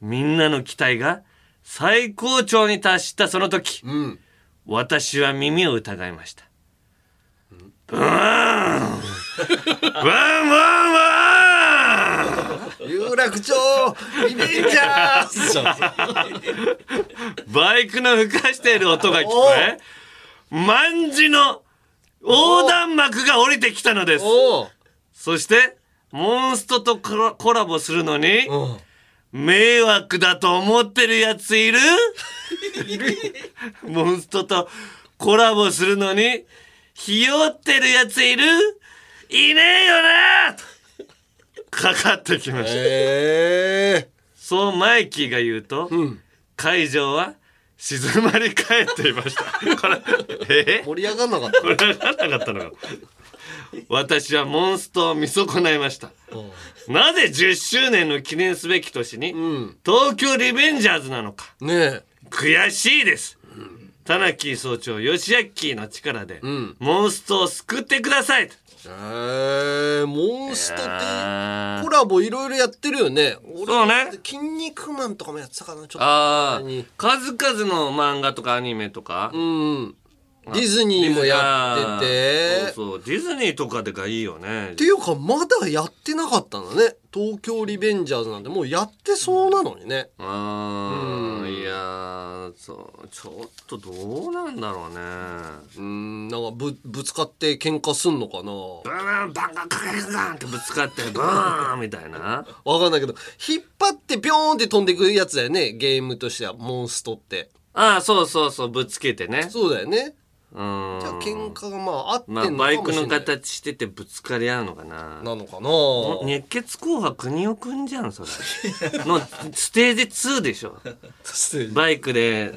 みんなの期待が最高潮に達したその時うん。私は耳を疑いました。ブーン。ワンワンワン。有楽町リベンジャーバイクの吹かしている音が聞こえ万の横断幕が降りてきたのです。そしてモンストとコラコラボするのに迷惑だと思ってるやついる？モンストとコラボするのに ひよってるやついる？いねえよな！かかってきました、え。そうマイキーが言うと、えうん。会場は静まり返っていました。これえ？盛り上がんなかった。これ分かんなかったのか。私はモンストを見損ないました。なぜ10周年の記念すべき年にうん。東京リベンジャーズなのか。ねえ。悔しいです。田中総長吉明の力で、ん。モンストを救ってくださいえー、モンストってあコラボいろいろやってるよね。俺そうね。筋肉マンとかもやってたかなちょっと。あ前に。数々の漫画とかアニメとか、うんディズニーもやってて。そうそうディズニーとかでがいいよね。っていうかまだやってなかったんだね。東京リベンジャーズなんてもうやってそうなのにね。あうん。ーいやーそうちょっとどうなんだろうね。うんなんかぶぶつかって喧嘩すんのかな。ブーンバンガンカカカカンってぶつかってブーンみたいな。わかんないけど引っ張ってピョーンって飛んでいくやつだよね。ゲームとしてはモンストって。ああそうそうそうぶつけてね。そうだよねうん。じゃあ喧嘩がまああってんまあのかもしれない、バイクの形しててぶつかり合うのかな。なのかな。熱血紅白国尾くんじゃんそれ。のステージ2でしょ。バイクで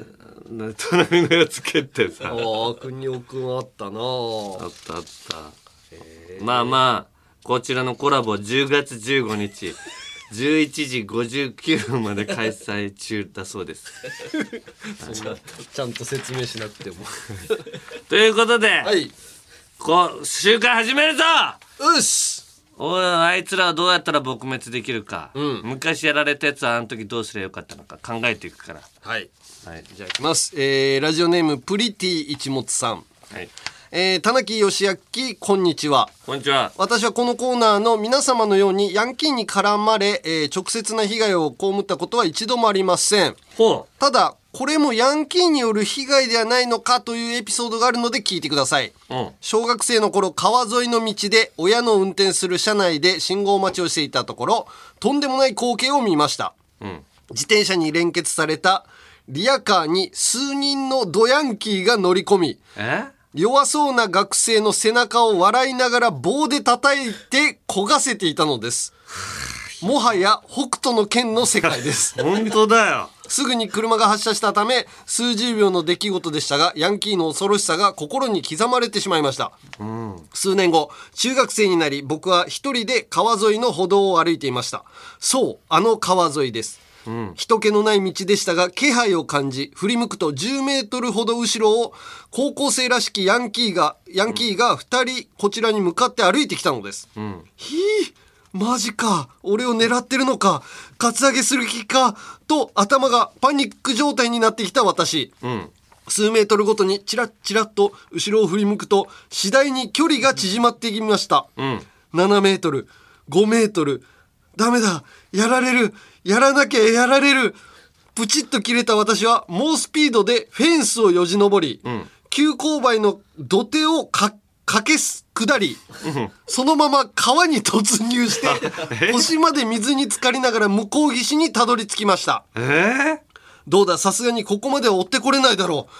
隣のやつ蹴ってさ。ああ国尾くんあったな。あったあった。まあまあ、こちらのコラボ10月15日、11時59分まで開催中だそうです。ちゃんと説明しなくても。ということで、はい。こう、集会始めるぞ！うっし！おい、あいつらはどうやったら撲滅できるか、うん。昔やられたやつはあの時どうすればよかったのか考えていくから。はい。はい。じゃあいきます、えー、ラジオネームプリティ一物さん。はい。えー、田中義明こんにちはこんにちは。私はこのコーナーの皆様のようにヤンキーに絡まれ、えー直接な被害を被ったことは一度もありませんほただこれもヤンキーによる被害ではないのかというエピソードがあるので聞いてください。う。うん。小学生の頃川沿いの道で親の運転する車内で信号待ちをしていたところとんでもない光景を見ました。うん。自転車に連結されたリアカーに数人のドヤンキーが乗り込みえ？弱そうな学生の背中を笑いながら棒で叩いて焦がせていたのです。もはや北斗の剣の世界です。本当だよ。すぐに車が発車したため数十秒の出来事でしたがヤンキーの恐ろしさが心に刻まれてしまいました、数年後中学生になり僕は一人で川沿いの歩道を歩いていましたそうあの川沿いです、人気のない道でしたが気配を感じ振り向くと10メートルほど後ろを高校生らしきヤンキーがヤンキーが2人こちらに向かって歩いてきたのです、ひーマジか。俺を狙ってるのか。カツアゲする気か。と頭がパニック状態になってきた私、ん。数メートルごとにチラッチラッと後ろを振り向くと次第に距離が縮まってきました、ん。7メートル5メートル。ダメだ。やられるやらなきゃやられる。プチッと切れた私は猛スピードでフェンスをよじ登り、急勾配の土手をか駆けす下り、そのまま川に突入して 腰まで水に浸かりながら向こう岸にたどり着きました。えどうだ、さすがにここまでは追ってこれないだろう。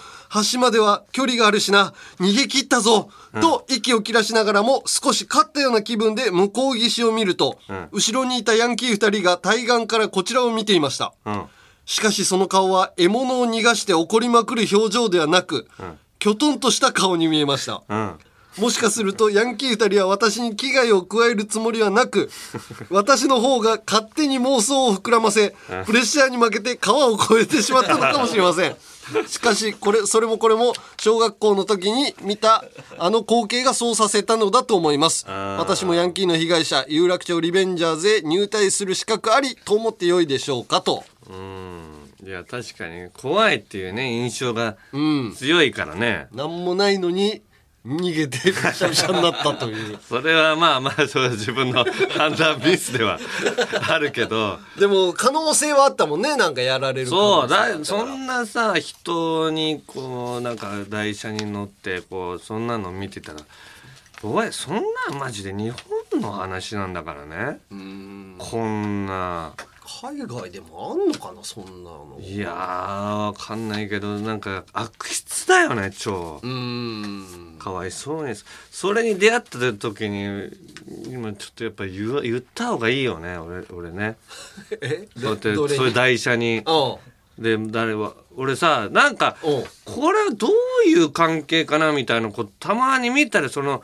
橋までは距離があるしな、逃げ切ったぞ、と息を切らしながらも少し勝ったような気分で向こう岸を見ると、後ろにいたヤンキー二人が対岸からこちらを見ていました。しかしその顔は獲物を逃がして怒りまくる表情ではなく、きょとんとした顔に見えました。もしかするとヤンキー二人は私に危害を加えるつもりはなく、私の方が勝手に妄想を膨らませ、プレッシャーに負けて川を越えてしまったのかもしれません。しかし、これ、それもこれも、小学校の時に見た、あの光景がそうさせたのだと思います。私もヤンキーの被害者、有楽町リベンジャーズへ入隊する資格ありと思ってよいでしょうかと。うんいや確かに怖いっていうね印象が強いからね、なんもないのに、逃げて、びしゃびしゃになったという。それはまあまあそう自分の判断ミスでは あるけど。でも、可能性はあったもんね、なんかやられるそう性だそんなさ人にこうなんか台車に乗ってこうそんなの見てたらおいそんなんマジで日本の話なんだからね。こんな海外でもあんのかな、そんなの。いやーわかんないけどなんか悪質だよね超。うん。かわいそうにそれに出会った時に今ちょっとやっぱ言わ言った方がいいよね俺俺ね。え？そうやってそういう台車に。うん。で誰は俺さなんかこれはどういう関係かなみたいなことたまに見たらその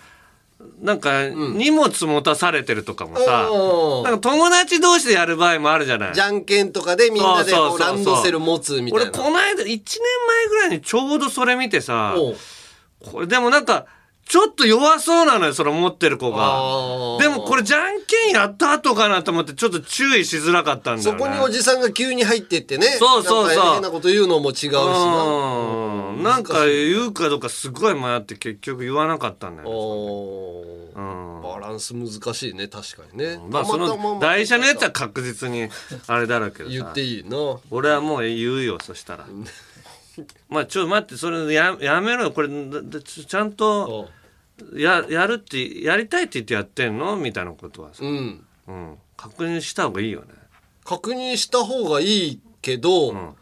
なんか荷物持たされてるとかもさ、うん。なんか友達同士でやる場合もあるじゃない。じゃんけんとかでみんなでこうランドセル持つみたいな。俺この間1年前ぐらいにちょうどそれ見てさこれでもなんかちょっと弱そうなのよその持ってる子が。ー。でもこれじゃんけんやった後かなと思ってちょっと注意しづらかったんだそよね。こにおじさんが急に入ってってね。そうそうそう。なんか変なこと言うのも違うしな。うん。なんか言うかどうかすごい迷って結局言わなかったんだよねうん。バランス難しいね、確かにね。まあその台車のやつは確実にあれだろうけどさ。言っていいな。俺はもう言うよそしたらまあちょっと待ってそれややめろよ。これちちゃんとややるってやりたいって言ってやってんの？みたいなことはさ、うん。うん、確認した方がいいよね。確認した方がいいけど、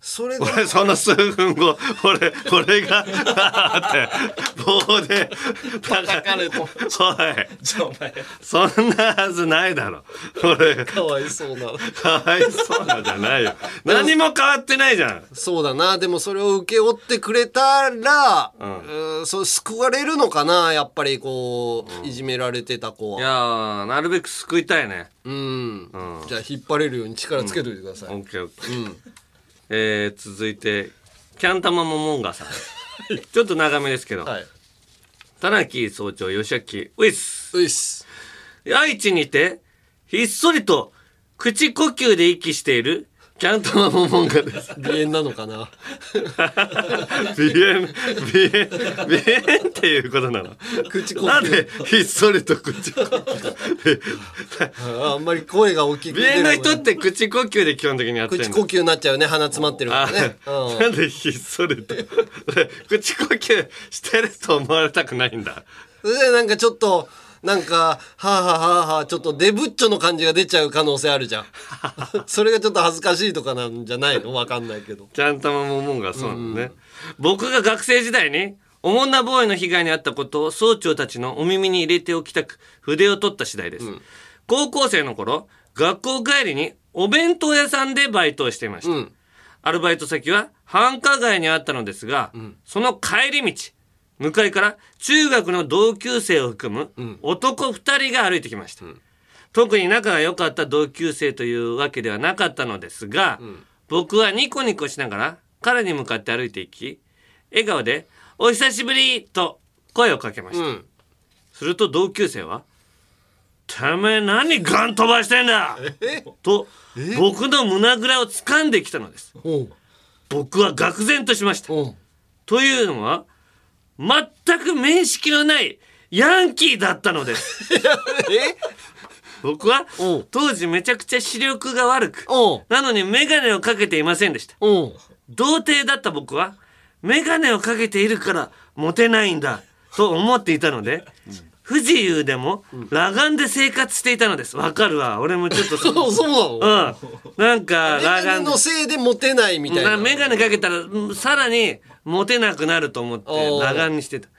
それが俺その数分後俺俺がって棒で叩かれとおい。そんなはずないだろ。俺。かわいそうな。かわいそうなんじゃないよ。何も変わってないじゃん。そうだな。でもそれを請け負ってくれたら、うん、そう救われるのかなやっぱりこう、いじめられてた子は。いやーなるべく救いたいね。うん。じゃあ引っ張れるように力つけといてください。オッケーオッケー、えー続いてキャンタマモモンガさん。ちょっと長めですけど、田中総長吉明ウイス。ウイス。愛知にてひっそりと口呼吸で息しているキャンタマモモンガです。鼻炎なのかな？鼻炎鼻炎鼻炎っていうことなの？口呼吸なんでひっそりと口呼吸ああんまり声が大きく出鼻炎の人って口呼吸で基本的にやってんの？口呼吸になっちゃうね鼻詰まってるからね、うん。なんでひっそりと？口呼吸してると思われたくないんだ。それでなんかちょっとなんかはあ、はあはあはあ、ちょっとデブッチョの感じが出ちゃう可能性あるじゃん。それがちょっと恥ずかしいとかなんじゃないの？わかんないけど。ちゃんたまももんがそうなのね、僕が学生時代におもんなボーイの被害に遭ったことを総長たちのお耳に入れておきたく筆を取った次第です、高校生の頃学校帰りにお弁当屋さんでバイトをしていました、アルバイト先は繁華街にあったのですが、その帰り道向かいから中学の同級生を含む男2人が歩いてきました、特に仲が良かった同級生というわけではなかったのですが、僕はニコニコしながら彼に向かって歩いていき笑顔で「お久しぶり!」と声をかけました、すると同級生は「てめえ何ガン飛ばしてんだ!」と僕の胸ぐらを掴んできたのです。僕は愕然としました。というのは全く面識のないヤンキーだったのです。僕は当時めちゃくちゃ視力が悪くなのに眼鏡をかけていませんでした。童貞だった僕は眼鏡をかけているからモテないんだと思っていたので不自由でも裸眼で生活していたのです。わかるわ。俺もちょっとそ そうそうなの？うん。なんか裸眼のせいでモテないみたいな。眼鏡かけたらうんさらにモテなくなると思っておう。裸眼にしてた。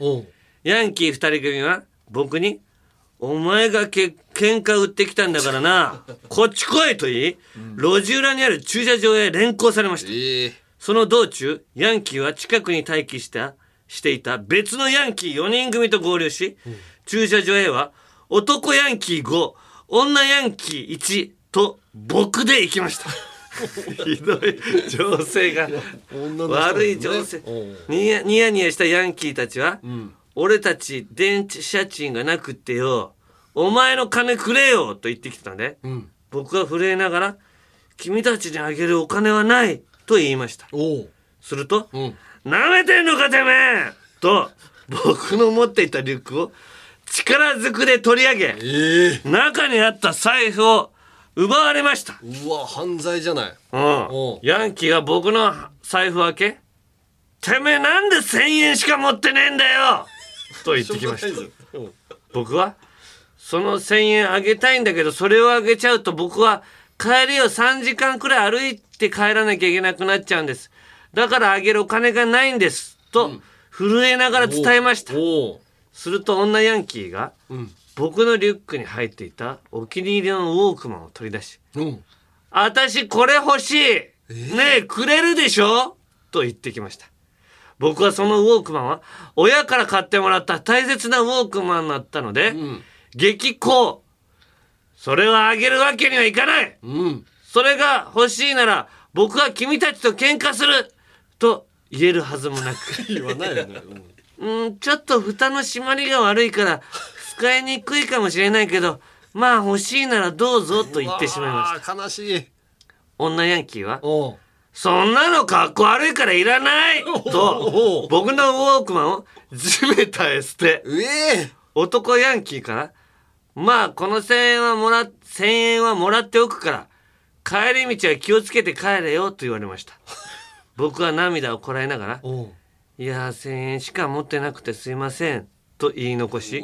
ヤンキー二人組は僕に「お前がけ喧嘩売ってきたんだからな こっち来い」と言い路地裏にある駐車場へ連行されました。ええ。その道中ヤンキーは近くに待機したしていた別のヤンキー4人組と合流し、駐車場へは男ヤンキー5女ヤンキー1と僕で行きました ひどい情勢が悪い情勢。ニヤニヤニヤしたヤンキーたちは、俺たち電車賃がなくってよお前の金くれよと言ってきてたので、僕は震えながら君たちにあげるお金はないと言いました。すると、舐めてんのかてめえと僕の持っていたリュックを力ずくで取り上げ、ええ。中にあった財布を奪われました。うわ犯罪じゃない。うん。ヤンキーは僕の財布を開け「てめえなんで1,000円しか持ってねえんだよ! 」と言ってきました。うん。僕は？その1,000円あげたいんだけどそれをあげちゃうと僕は帰りを3時間くらい歩いて帰らなきゃいけなくなっちゃうんです。だからあげるお金がないんです。と震えながら伝えました。すると女ヤンキーがん僕のリュックに入っていたお気に入りのウォークマンを取り出しうん「私これ欲しい。ねえくれるでしょ?」と言ってきました。僕はそのウォークマンは親から買ってもらった大切なウォークマンだったので、激高。それはあげるわけにはいかない。うん。それが欲しいなら僕は君たちと喧嘩する。と言えるはずもなく。言わないよね。うん。うん、ちょっと蓋の閉まりが悪いから使いにくいかもしれないけどまあ欲しいならどうぞと言ってしまいました。悲しい。女ヤンキーはそんなの格好悪いからいらない！と僕のウォークマンを地べたへ捨て男ヤンキーからまあこの1000円はもら1000円はもらっておくから帰り道は気をつけて帰れよと言われました。僕は涙をこらえながらいやー1000円しか持ってなくてすいませんと言い残し。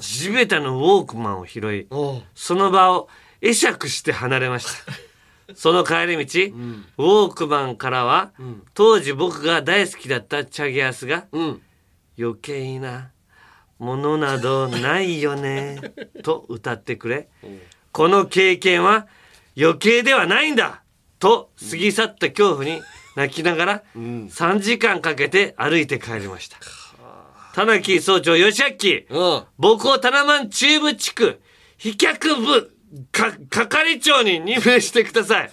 地べたのウォークマンを拾いその場を会釈して離れました。その帰り道、ウォークマンからは、当時僕が大好きだったチャゲアスがうん。余計なものなどないよね と歌ってくれこの経験は余計ではないんだと過ぎ去った恐怖に泣きながら3時間かけて歩いて帰りました田中総長吉明うん。僕をタナマン中部地区飛脚部か係長に任命してください。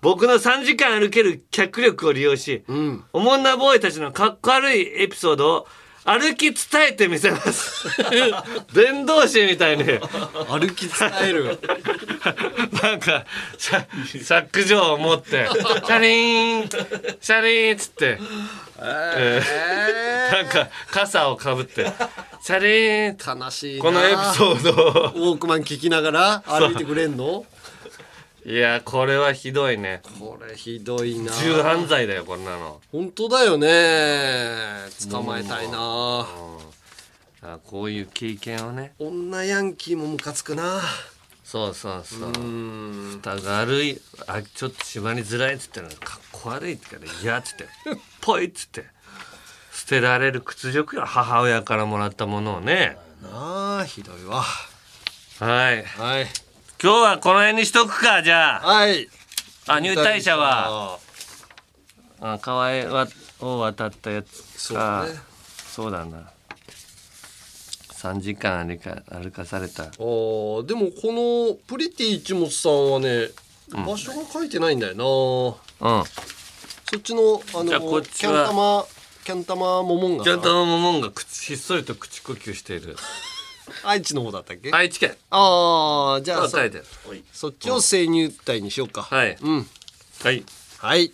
僕の3時間歩ける脚力を利用し、ん。おもんなボーイたちのかっこ悪いエピソードを歩き伝えてみせます。伝道師みたいに、歩き伝える。なんか、シャシャック状を持って、シャリーン、シャリーンっつって、えー。なんか傘をかぶって、シャリーン。って悲しいな。このエピソードを、ウォークマン聞きながら歩いてくれんの？いや、これはひどいね。これひどいな。重犯罪だよ、こんなの。本当だよね。捕まえたいな。あこういう経験をね。女ヤンキーもムカつくな。そうそうそう。うん。蓋が悪いあちょっと縛りづらいっつってのかっこ悪いって言うから「いや」っつって「ぽい」っつって捨てられる屈辱よ母親からもらったものをねなあ、ひどいわ。はいはい。今日はこの辺にしとくかじゃあ。はい。あ入隊者は。あ川へわを渡ったやつそうか。そうだな。3時間歩か歩かされた。あーでもこのプリティ一物さんはね、場所が書いてないんだよな。うん。そっちのあのじゃあこっちキャンはタマキャンタマモモンガちゃんさんとモモンが口ひっそりと口呼吸している愛知の方だったっけ？愛知県。ああじゃあそあ書い。てそっちを生入隊にしようか、はい。うん。はい。はい。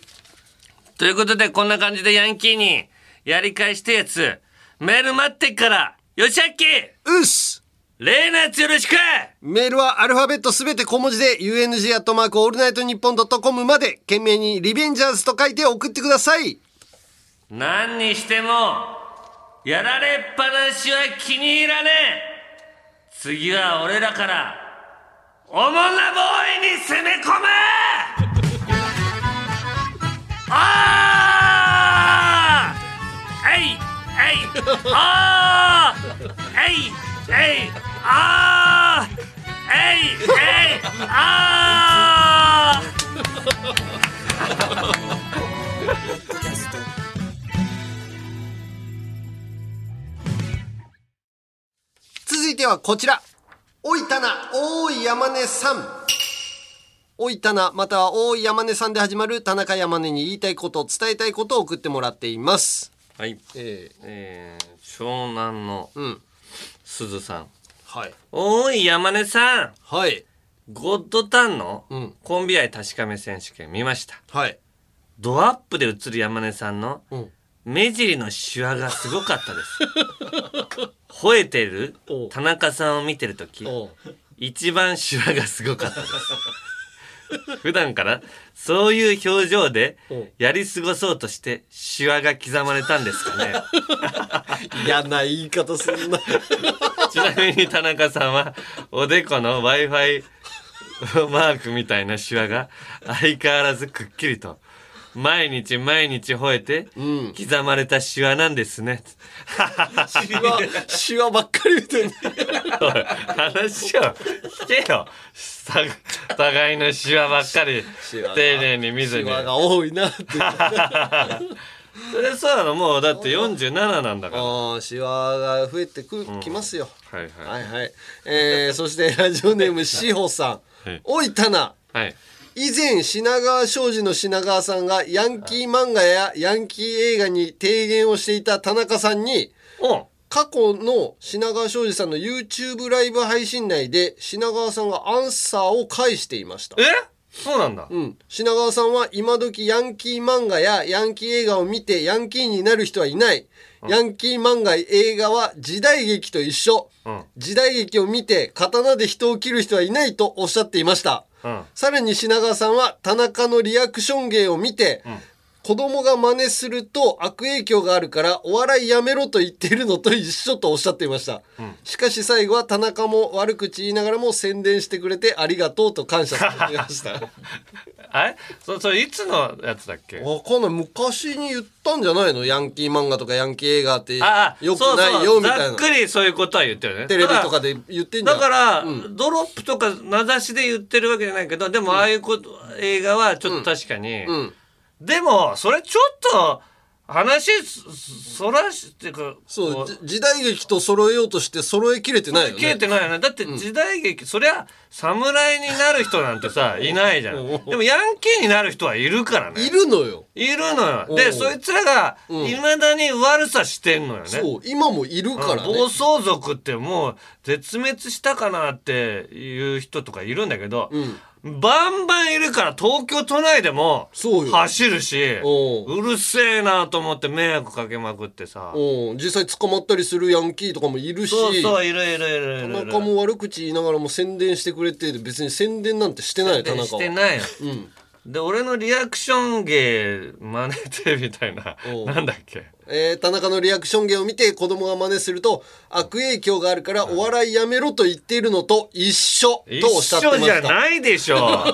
ということで、こんな感じでヤンキーにやり返したやつ、メール待ってっから、よしあっき。うっす。例のやつよろしく。メールはアルファベットすべて小文字で UNG アットマークオールナイトニッポンドットコムまで件名にリベンジャーズと書いて送ってください。何にしても、やられっぱなしは気に入らねえ次は俺らからおもんなボーイに攻め込め! あー!えいえいあー!えいえいあー!えいえいあ 続いてはこちら。おいたな、大い山根さん。おいたな、または大い山根さんで始まる田中山根に言いたいこと、伝えたいことを送ってもらっています。はいええー、湘南のうん。鈴さんはい。おい山根さんはい。ゴッドタンのうんコンビ愛確かめ選手権見ましたはい。ドアップで映る山根さんのうん目尻のシワがすごかったです。吠えてる？田中さんを見てるときおう。一番シワがすごかったです。普段から？そういう表情でやり過ごそうとしてシワが刻まれたんですかね。嫌な言い方すんな。ちなみに田中さんはおでこの Wi-Fi マークみたいなシワが相変わらずくっきりと毎日毎日吠えてうん。刻まれたシワなんですね。シワ、シワばっかり見てん話を聞けよ。さ互いのシワばっかり丁寧に見ずに。シワが多いなって。それそうなのもうだって47なんだから。ああ、シワが増えてく、きますよ。はいは。はいいはい。えー、そしてラジオネームしほさん。はいおいたな。はい。以前品川庄司の品川さんがヤンキー漫画やヤンキー映画に提言をしていた田中さんにお過去の品川庄司さんの YouTube ライブ配信内で品川さんがアンサーを返していましたえ？そうなんだ。うん、品川さんは今時ヤンキー漫画やヤンキー映画を見てヤンキーになる人はいない。ヤンキー漫画映画は時代劇と一緒。うん時代劇を見て刀で人を切る人はいないとおっしゃっていました。うん。さらに品川さんは田中のリアクション芸を見て、子供が真似すると悪影響があるからお笑いやめろと言っているのと一緒とおっしゃっていました、しかし最後は田中も悪口言いながらも宣伝してくれてありがとうと感謝されました。あれ？そそれいつのやつだっけ？わかんない。昔に言ったんじゃないの？ヤンキー漫画とかヤンキー映画ってよくないよみたいな。ざっくりそういうことは言ってるよね。テレビとかで言ってんじゃん。だから、うん。ドロップとか名指しで言ってるわけじゃないけど、でもああいうこと、映画はちょっと確かに、うんでも、それちょっと、話そ、そらしていうか、そう時代劇と揃えようとして揃えきれてないよね切れてないよね。だって時代劇、そりゃ、侍になる人なんてさ、いないじゃん。でもヤンキーになる人はいるからね。いるのよいるのよ。で、そいつらが、うんいまだに悪さしてんのよね。そう今もいるからね暴走族ってもう絶滅したかなっていう人とかいるんだけど、うんバンバンいるから東京都内でも走るしおう。るせえなと思って迷惑かけまくってさ。う。ん実際捕まったりするヤンキーとかもいるしそうそういるいるいるい田中も悪口言いながらも宣伝してくれて別に宣伝なんてしてないよ田中は。してないよ。うんで俺のリアクション芸真似てみたいな。おう。なんだっけ？えー田中のリアクション芸を見て子供が真似すると悪影響があるからお笑いやめろと言っているのと一緒一とおっしゃってま緒した。じゃないでしょ。な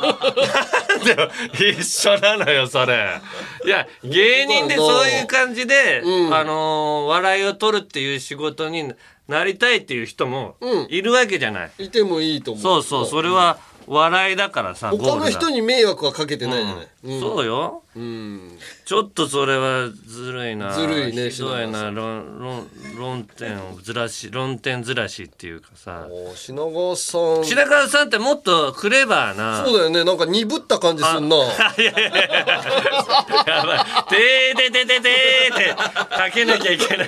んでよ一緒なのよそれ。いや芸人でそういう感じで、うん。あのー笑いを取るっていう仕事になりたいっていう人もうん。いるわけじゃない、いてもいいと思う。そうそうそれは笑いだからさ他の人に、に迷惑はかけてないじゃない、うん。そうようん。ちょっとそれはずるいな。ずるいねひどいな。論論論点をずらし論点ずらしっていうかさ。お品川さん。白川さんってもっとクレバーな。そうだよね。なんか鈍った感じすんな。いやいやいや。やばい。てーててててーってかけなきゃいけない。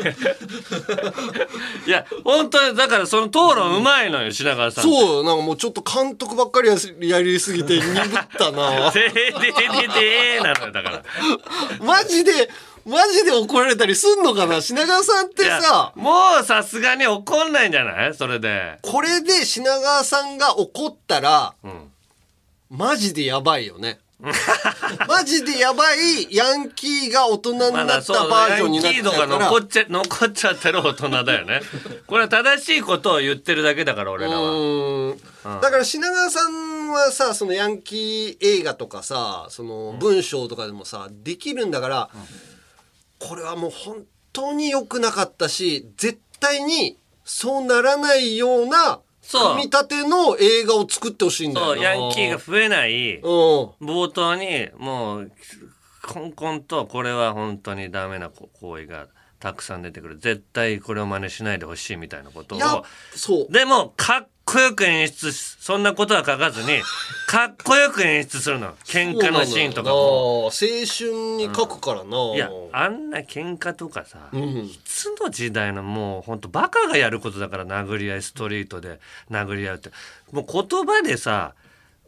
いや、本当に、だからその討論うまいのよ、品川さん。う。そうよなんかもうちょっと監督ばっかりやりすぎて鈍ったな。てーててててーなのよ、だから。マジでマジで怒られたりすんのかな？品川さんってさ。もうさすがに怒んないんじゃない？それで。これで品川さんが怒ったらうん。マジでやばいよね。マジでやばいヤンキーが大人になったバージョンになってヤンキーとか残っちゃ残っちゃってる大人だよね。これは正しいことを言ってるだけだから俺らは。うん。だから品川さんはさそのヤンキー映画とかさその文章とかでもさできるんだから、これはもう本当に良くなかったし絶対にそうならないような組み立ての映画を作ってほしいんだよな。そうヤンキーが増えないうん。冒頭にもうコンコンとこれは本当にダメな行為がたくさん出てくる。絶対これを真似しないでほしいみたいなことを。そう。でもかっこよく演出しそんなことは書かずに かっこよく演出するの。喧嘩のシーンとかも。も青春に書くからな、いやあんな喧嘩とかさ、うん。いつの時代のもうほんとバカがやることだから殴り合いストリートで殴り合うって。もう言葉でさ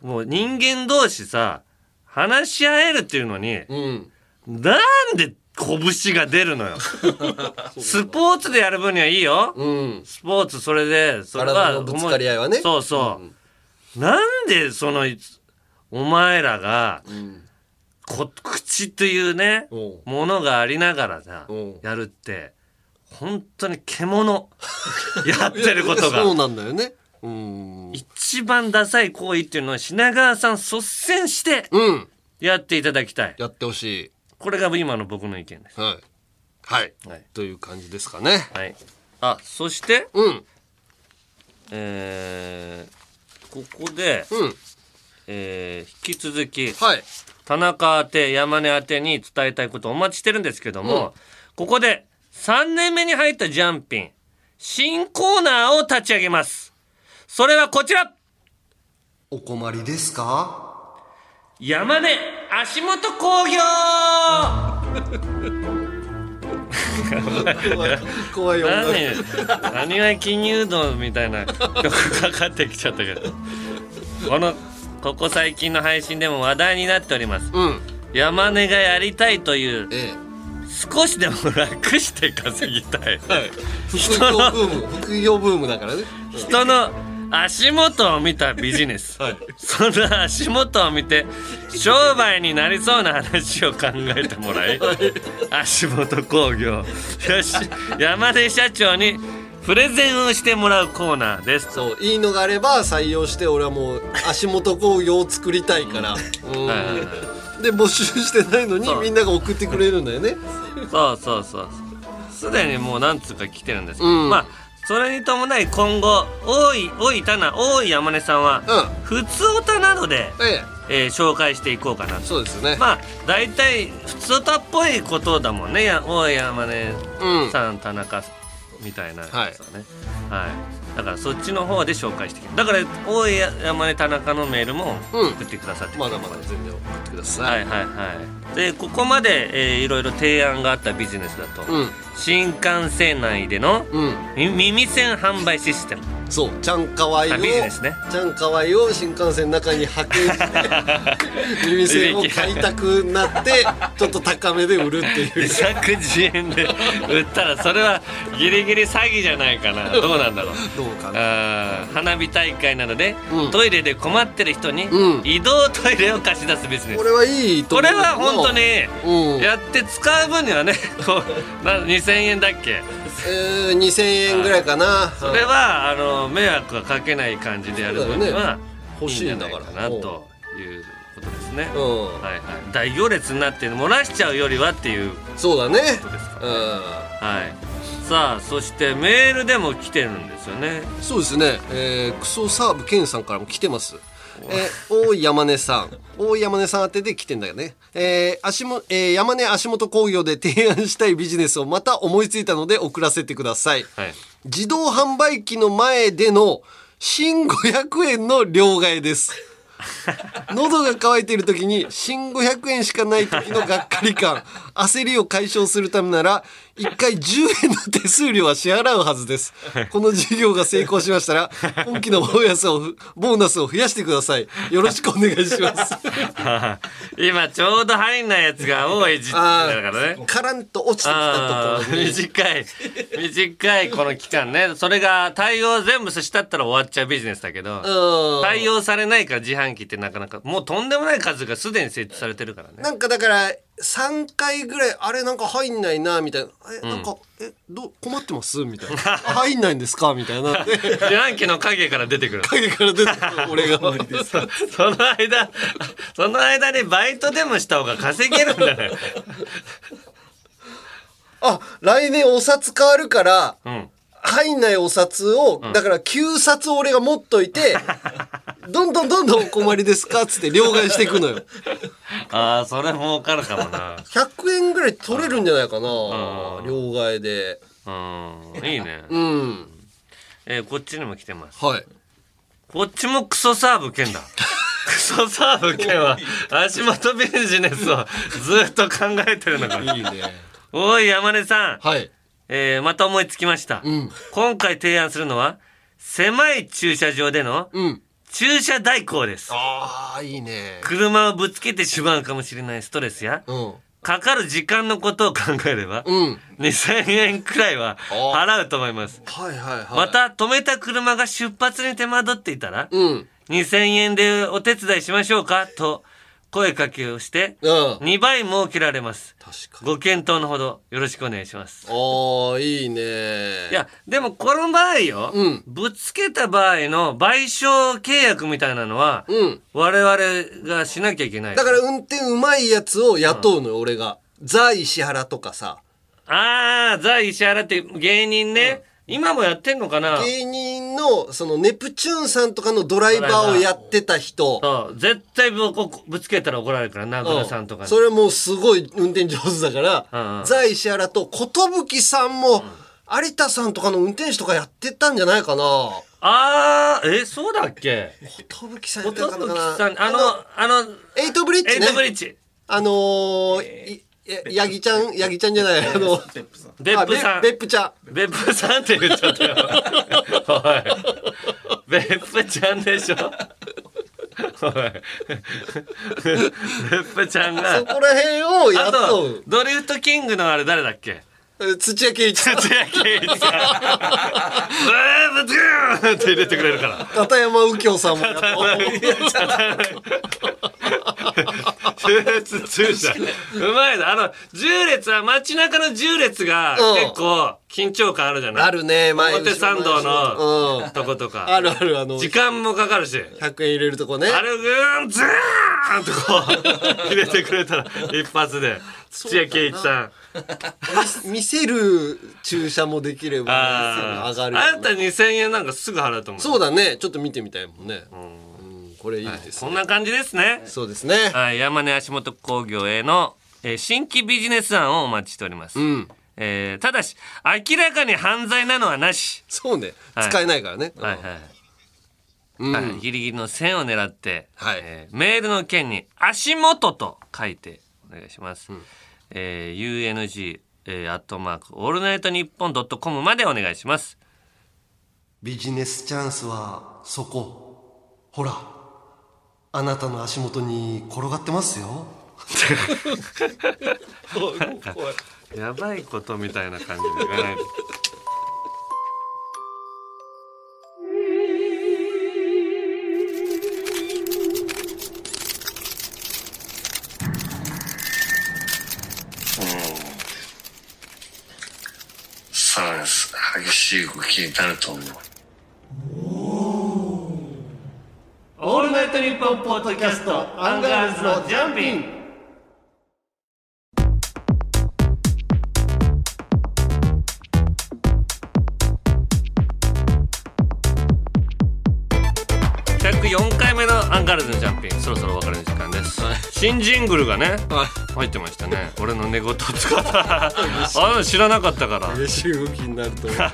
もう人間同士さ話し合えるっていうのに、うん。なんで拳が出るのよ。スポーツでやる分にはいいよ、うん。スポーツそれでそれは体のぶつかり合いはね。そうそう、なんでそのお前らが、こ口というねものがありながらさやるって本当に獣。やってることが。そうなんだよね。うん。一番ダサい行為っていうのは品川さん率先してうん。やっていただきたい、やってほしいこれが今の僕の意見です。はい。はい、という感じですかね。はい。あそしてうん。えーここで、うん。えー引き続き、はい。田中宛て山根宛てに伝えたいことをお待ちしてるんですけども、うん。ここで3年目に入ったジャンピン新コーナーを立ち上げます。それはこちら。お困りですか？山根足元工業。怖 い怖いよ。何何が金融道みたいな曲かかってきちゃったけど。このここ最近の配信でも話題になっております、うん。山根がやりたいという、え少しでも楽して稼ぎたい、副業ブーム。副業ブームだからね。人の足元を見たビジネス、その足元を見て商売になりそうな話を考えてもらい、足元工業。よし。山根社長にプレゼンをしてもらうコーナーです。そういいのがあれば採用して俺はもう足元工業を作りたいから。うん。で募集してないのにみんなが送ってくれるんだよね。そうそうそう。すでにもう何つうか来てるんですけど、うん。まあそれに伴い今後多い多いたな多い山根さんは、普通オタなどで、えー紹介していこうかなと。そうですね。まあ大体普通オタっぽいことだもんね。や大井山根さん、田中みたいなやつはね、はい、だからそっちの方で紹介してだから大井山根田中のメールも送ってくださって、まだまだ全然送ってくださはいはいはい。でここまで、えーいろいろ提案があったビジネスだと、うん新幹線内での、み耳栓販売システム。そう。ちゃんかわいをあビジネスね。ちゃんかわいを新幹線の中に履く 耳栓を買いたくなってちょっと高めで売るっていう。110円で売ったらそれはギリギリ詐欺じゃないかな。どうなんだろう。どうかあー花火大会などで、トイレで困ってる人に移動トイレを貸し出すビジネス。これはいいと思うこれは本当にうん。やって使う分にはねこうな2000円だっけ？えー、2000円ぐらいかな。それはあの迷惑がかけない感じでやる分にはね。いいんじゃないかなということですね、はいはい、大行列になって漏らしちゃうよりはっていうそうだね。はい。さあそしてメールでも来てるんですよね。そうですね、えー、クソサーブケンさんからも来てます。えー、大井山根さん。大井山根さん宛てで来てんだよね。えー、足も、えー、山根足元工業で提案したいビジネスをまた思いついたので送らせてください。自動販売機の前での新500円の両替です。喉が渇いている時に新500円しかない時のがっかり感焦りを解消するためなら一回10円の手数料は支払うはずです。この授業が成功しましたら、今期のボーナスを、ボーナスを増やしてください。よろしくお願いします。今ちょうど入んないやつが多い時期だからね。カランと落ちてきたところに。短い短いこの期間ねそれが対応全部したったら終わっちゃうビジネスだけどうん対応されないから自販機ってなかなかもうとんでもない数がすでに設置されてるからねなんかだから、3回ぐらい、あれなんか入んないな、みたいな。え、なんか、え、どう、困ってます？みたいな。あ入んないんですか？みたいな。で自販機の影から出てくる。影から出てくる。俺が その間その間にバイトでもした方が稼げるんだね あ、来年お札変わるから、うん入んないお札を、だから9冊俺が持っといて、どんどんどんどんお困りですか？っつって両替していくのよ。ああそれ儲かるかもな100円ぐらい取れるんじゃないかな、ん両替で。うんいいね、うん。えーこっちにも来てますはい。こっちもクソサーブ券だ。クソサーブ券は足元ビジネスをずっと考えてるのか。いいね。おい山根さん、はい。えーまた思いつきました。ん今回提案するのは狭い駐車場でのうん。駐車代行です。ああ、いいね。車をぶつけてしまうかもしれないストレスやうん。かかる時間のことを考えれば、うん。2000円くらいは払うと思います。はいはいはい。ま、た止めた車が出発に手間取っていたら、うん。2000円でお手伝いしましょうかと声かけをしてうん。2倍設けられます確かに。ご検討のほどよろしくお願いしますああ、いいね。いやでもこの場合よ、うんぶつけた場合の賠償契約みたいなのは、うん。我々がしなきゃいけないだから運転うまいやつを雇うのよ、俺が。ザ・石原とかさ。ああザ・石原って芸人ね、今もやってんのかな？芸人の、そのネプチューンさんとかのドライバーをやってた人。そう絶対ぶこぶつけたら怒られるから名倉さんとかに、それもうすごい運転上手だから、うんう石原と寿さんも、有田さんとかの運転手とかやってたんじゃないかな。ああえそうだっけ？寿さんやってたかな。寿さんあのあのエイトブリッジね。エイト。ブリッジ。あのー、いやヤギちゃん、ヤギちゃんじゃない、あの、別府さんちゃん。別府さんって言っちゃったよ。おい。別府ちゃんでしょ。おい。別府ちゃんがそ。こら辺をあ雇とう。、ドリフトキングのあれ誰だっけ？え土屋圭一さん。土屋圭一さん。ブーブドゥーンって入れてくれるから。片山右京さんも雇う。駐車うまいなあの10列は街中の10列がうん結構緊張感あるじゃない？あるね、前表参道のうん。とことかあるある、あの、時間もかかるし100円入れるとこね。あれをぐーんズーンとこう 入れてくれたら一発で土屋圭一さん 見せる注射もできればあ上がるああなた2000円なんかすぐ払うと思うそうだね。ちょっと見てみたいもんね。うん。これいいですね。こんな感じですね。そうですね。はい。山根足元工業への、えー新規ビジネス案をお待ちしております、うん。えーただし明らかに犯罪なのはなし。そうね。はい。使えないからね。はいはいうん。はい、ギリギリの線を狙って、はい。えーメールの件に足元と書いてお願いします。えー UNG、えー、アットマーク、オールナイトニッポンドットコムまでお願いします。ビジネスチャンスはそこほらあなたの足元に転がってますよ やばいことみたいな感じで言わないで。気になると思う。オールナイトニッポンポッドキャスト、アンガールズのジャンピン。回目のアンガールズのジャンピンそろそろお別れの時間です、新ジングルがね、入ってましたね。俺の寝言を使ったあの知らなかったから。激しい動きになると。思 うは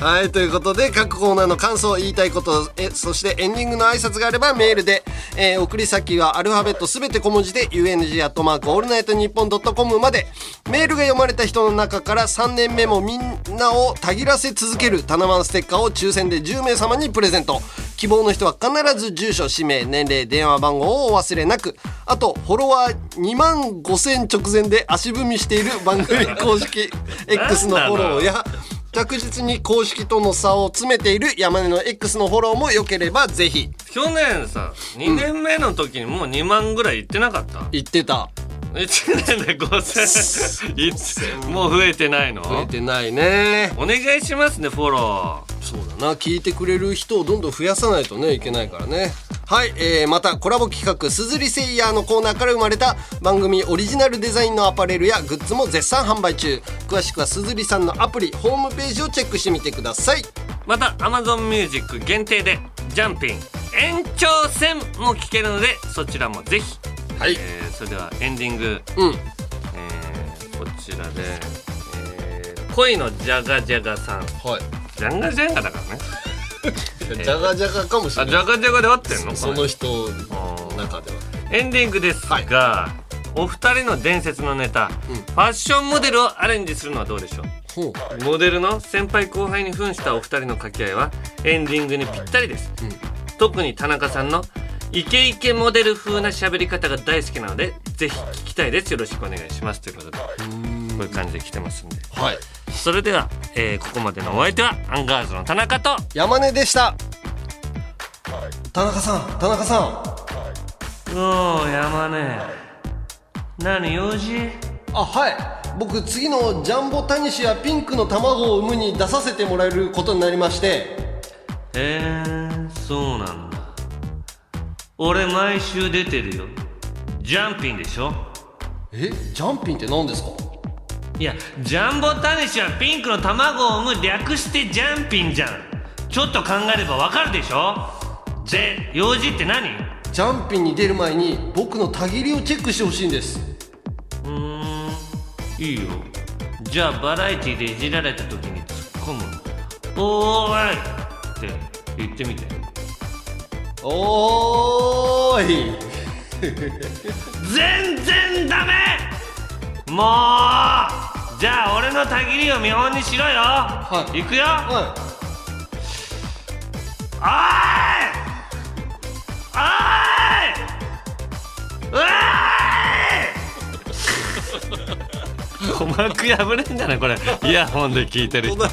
い。はいということで各コーナーの感想言いたいことえそしてエンディングの挨拶があればメールでえー送り先はアルファベットすべて小文字で UNG アットマークオールナイトニッポンドットコムまで。メールが読まれた人の中から3年目もみんなをたぎらせ続けるタナマンステッカーを抽選で10名様にプレゼント希望の人は必ず住所氏名年齢電話番号をお忘れなく。あとフォロワー2万5000直前で足踏みしている番組公式 X のフォローや着実に公式との差を詰めている山根の X のフォローも良ければぜひ去年さ2年目の時にもう2万ぐらいいってなかった言ってた1年で5000い。つもう増えてないの？増えてないね。お願いしますねフォロー。そうだな。聞いてくれる人をどんどん増やさないとねいけないからね。はい、えーまたコラボ企画「すずりセイヤー」のコーナーから生まれた番組オリジナルデザインのアパレルやグッズも絶賛販売中。詳しくはすずりさんのアプリホームページをチェックしてみてください。また Amazon Music 限定でジャンピン延長戦も聴けるのでそちらもぜひはい、えーそれではエンディング、うん。えーこちらで、えー恋のジャガジャガさん。はい。ジャンガジャンガだからね。じゃがじゃがかもしれあない。ジャガジャガで合ってんの？その人の中では。エンディングですが、お二人の伝説のネタ、ファッションモデルをアレンジするのはどうでしょう？モデルの先輩後輩に扮したお二人の掛け合いはエンディングにぴったりです、特に田中さんのイケイケモデル風な喋り方が大好きなのでぜひ聞きたいです。よろしくお願いします。ということでこういう感じで来てますんで。はい。それでは、えーここまでのお相手はアンガールズの田中と山根でした。田中さん田中さん。おお山根。何用事？あはい。僕次のジャンボタニシやピンクの卵を産むに出させてもらえることになりまして。へえそうなんだ俺毎週出てるよ。ジャンピンでしょ？え？ジャンピンって何ですか？いやジャンボタニシはピンクの卵を産む略してジャンピンじゃん。ちょっと考えればわかるでしょ？で用事って何？ジャンピンに出る前に僕のたぎりをチェックしてほしいんです。うーんいいよ。じゃあバラエティでいじられた時に突っ込む「おーい!」って言ってみておーい。全然ダメ。もうじゃあ俺のたぎりを見本にしろよ、い、くよ、おーい。おーい。うわーい。鼓膜破れんじゃないこれ。イヤホンで聞いてる人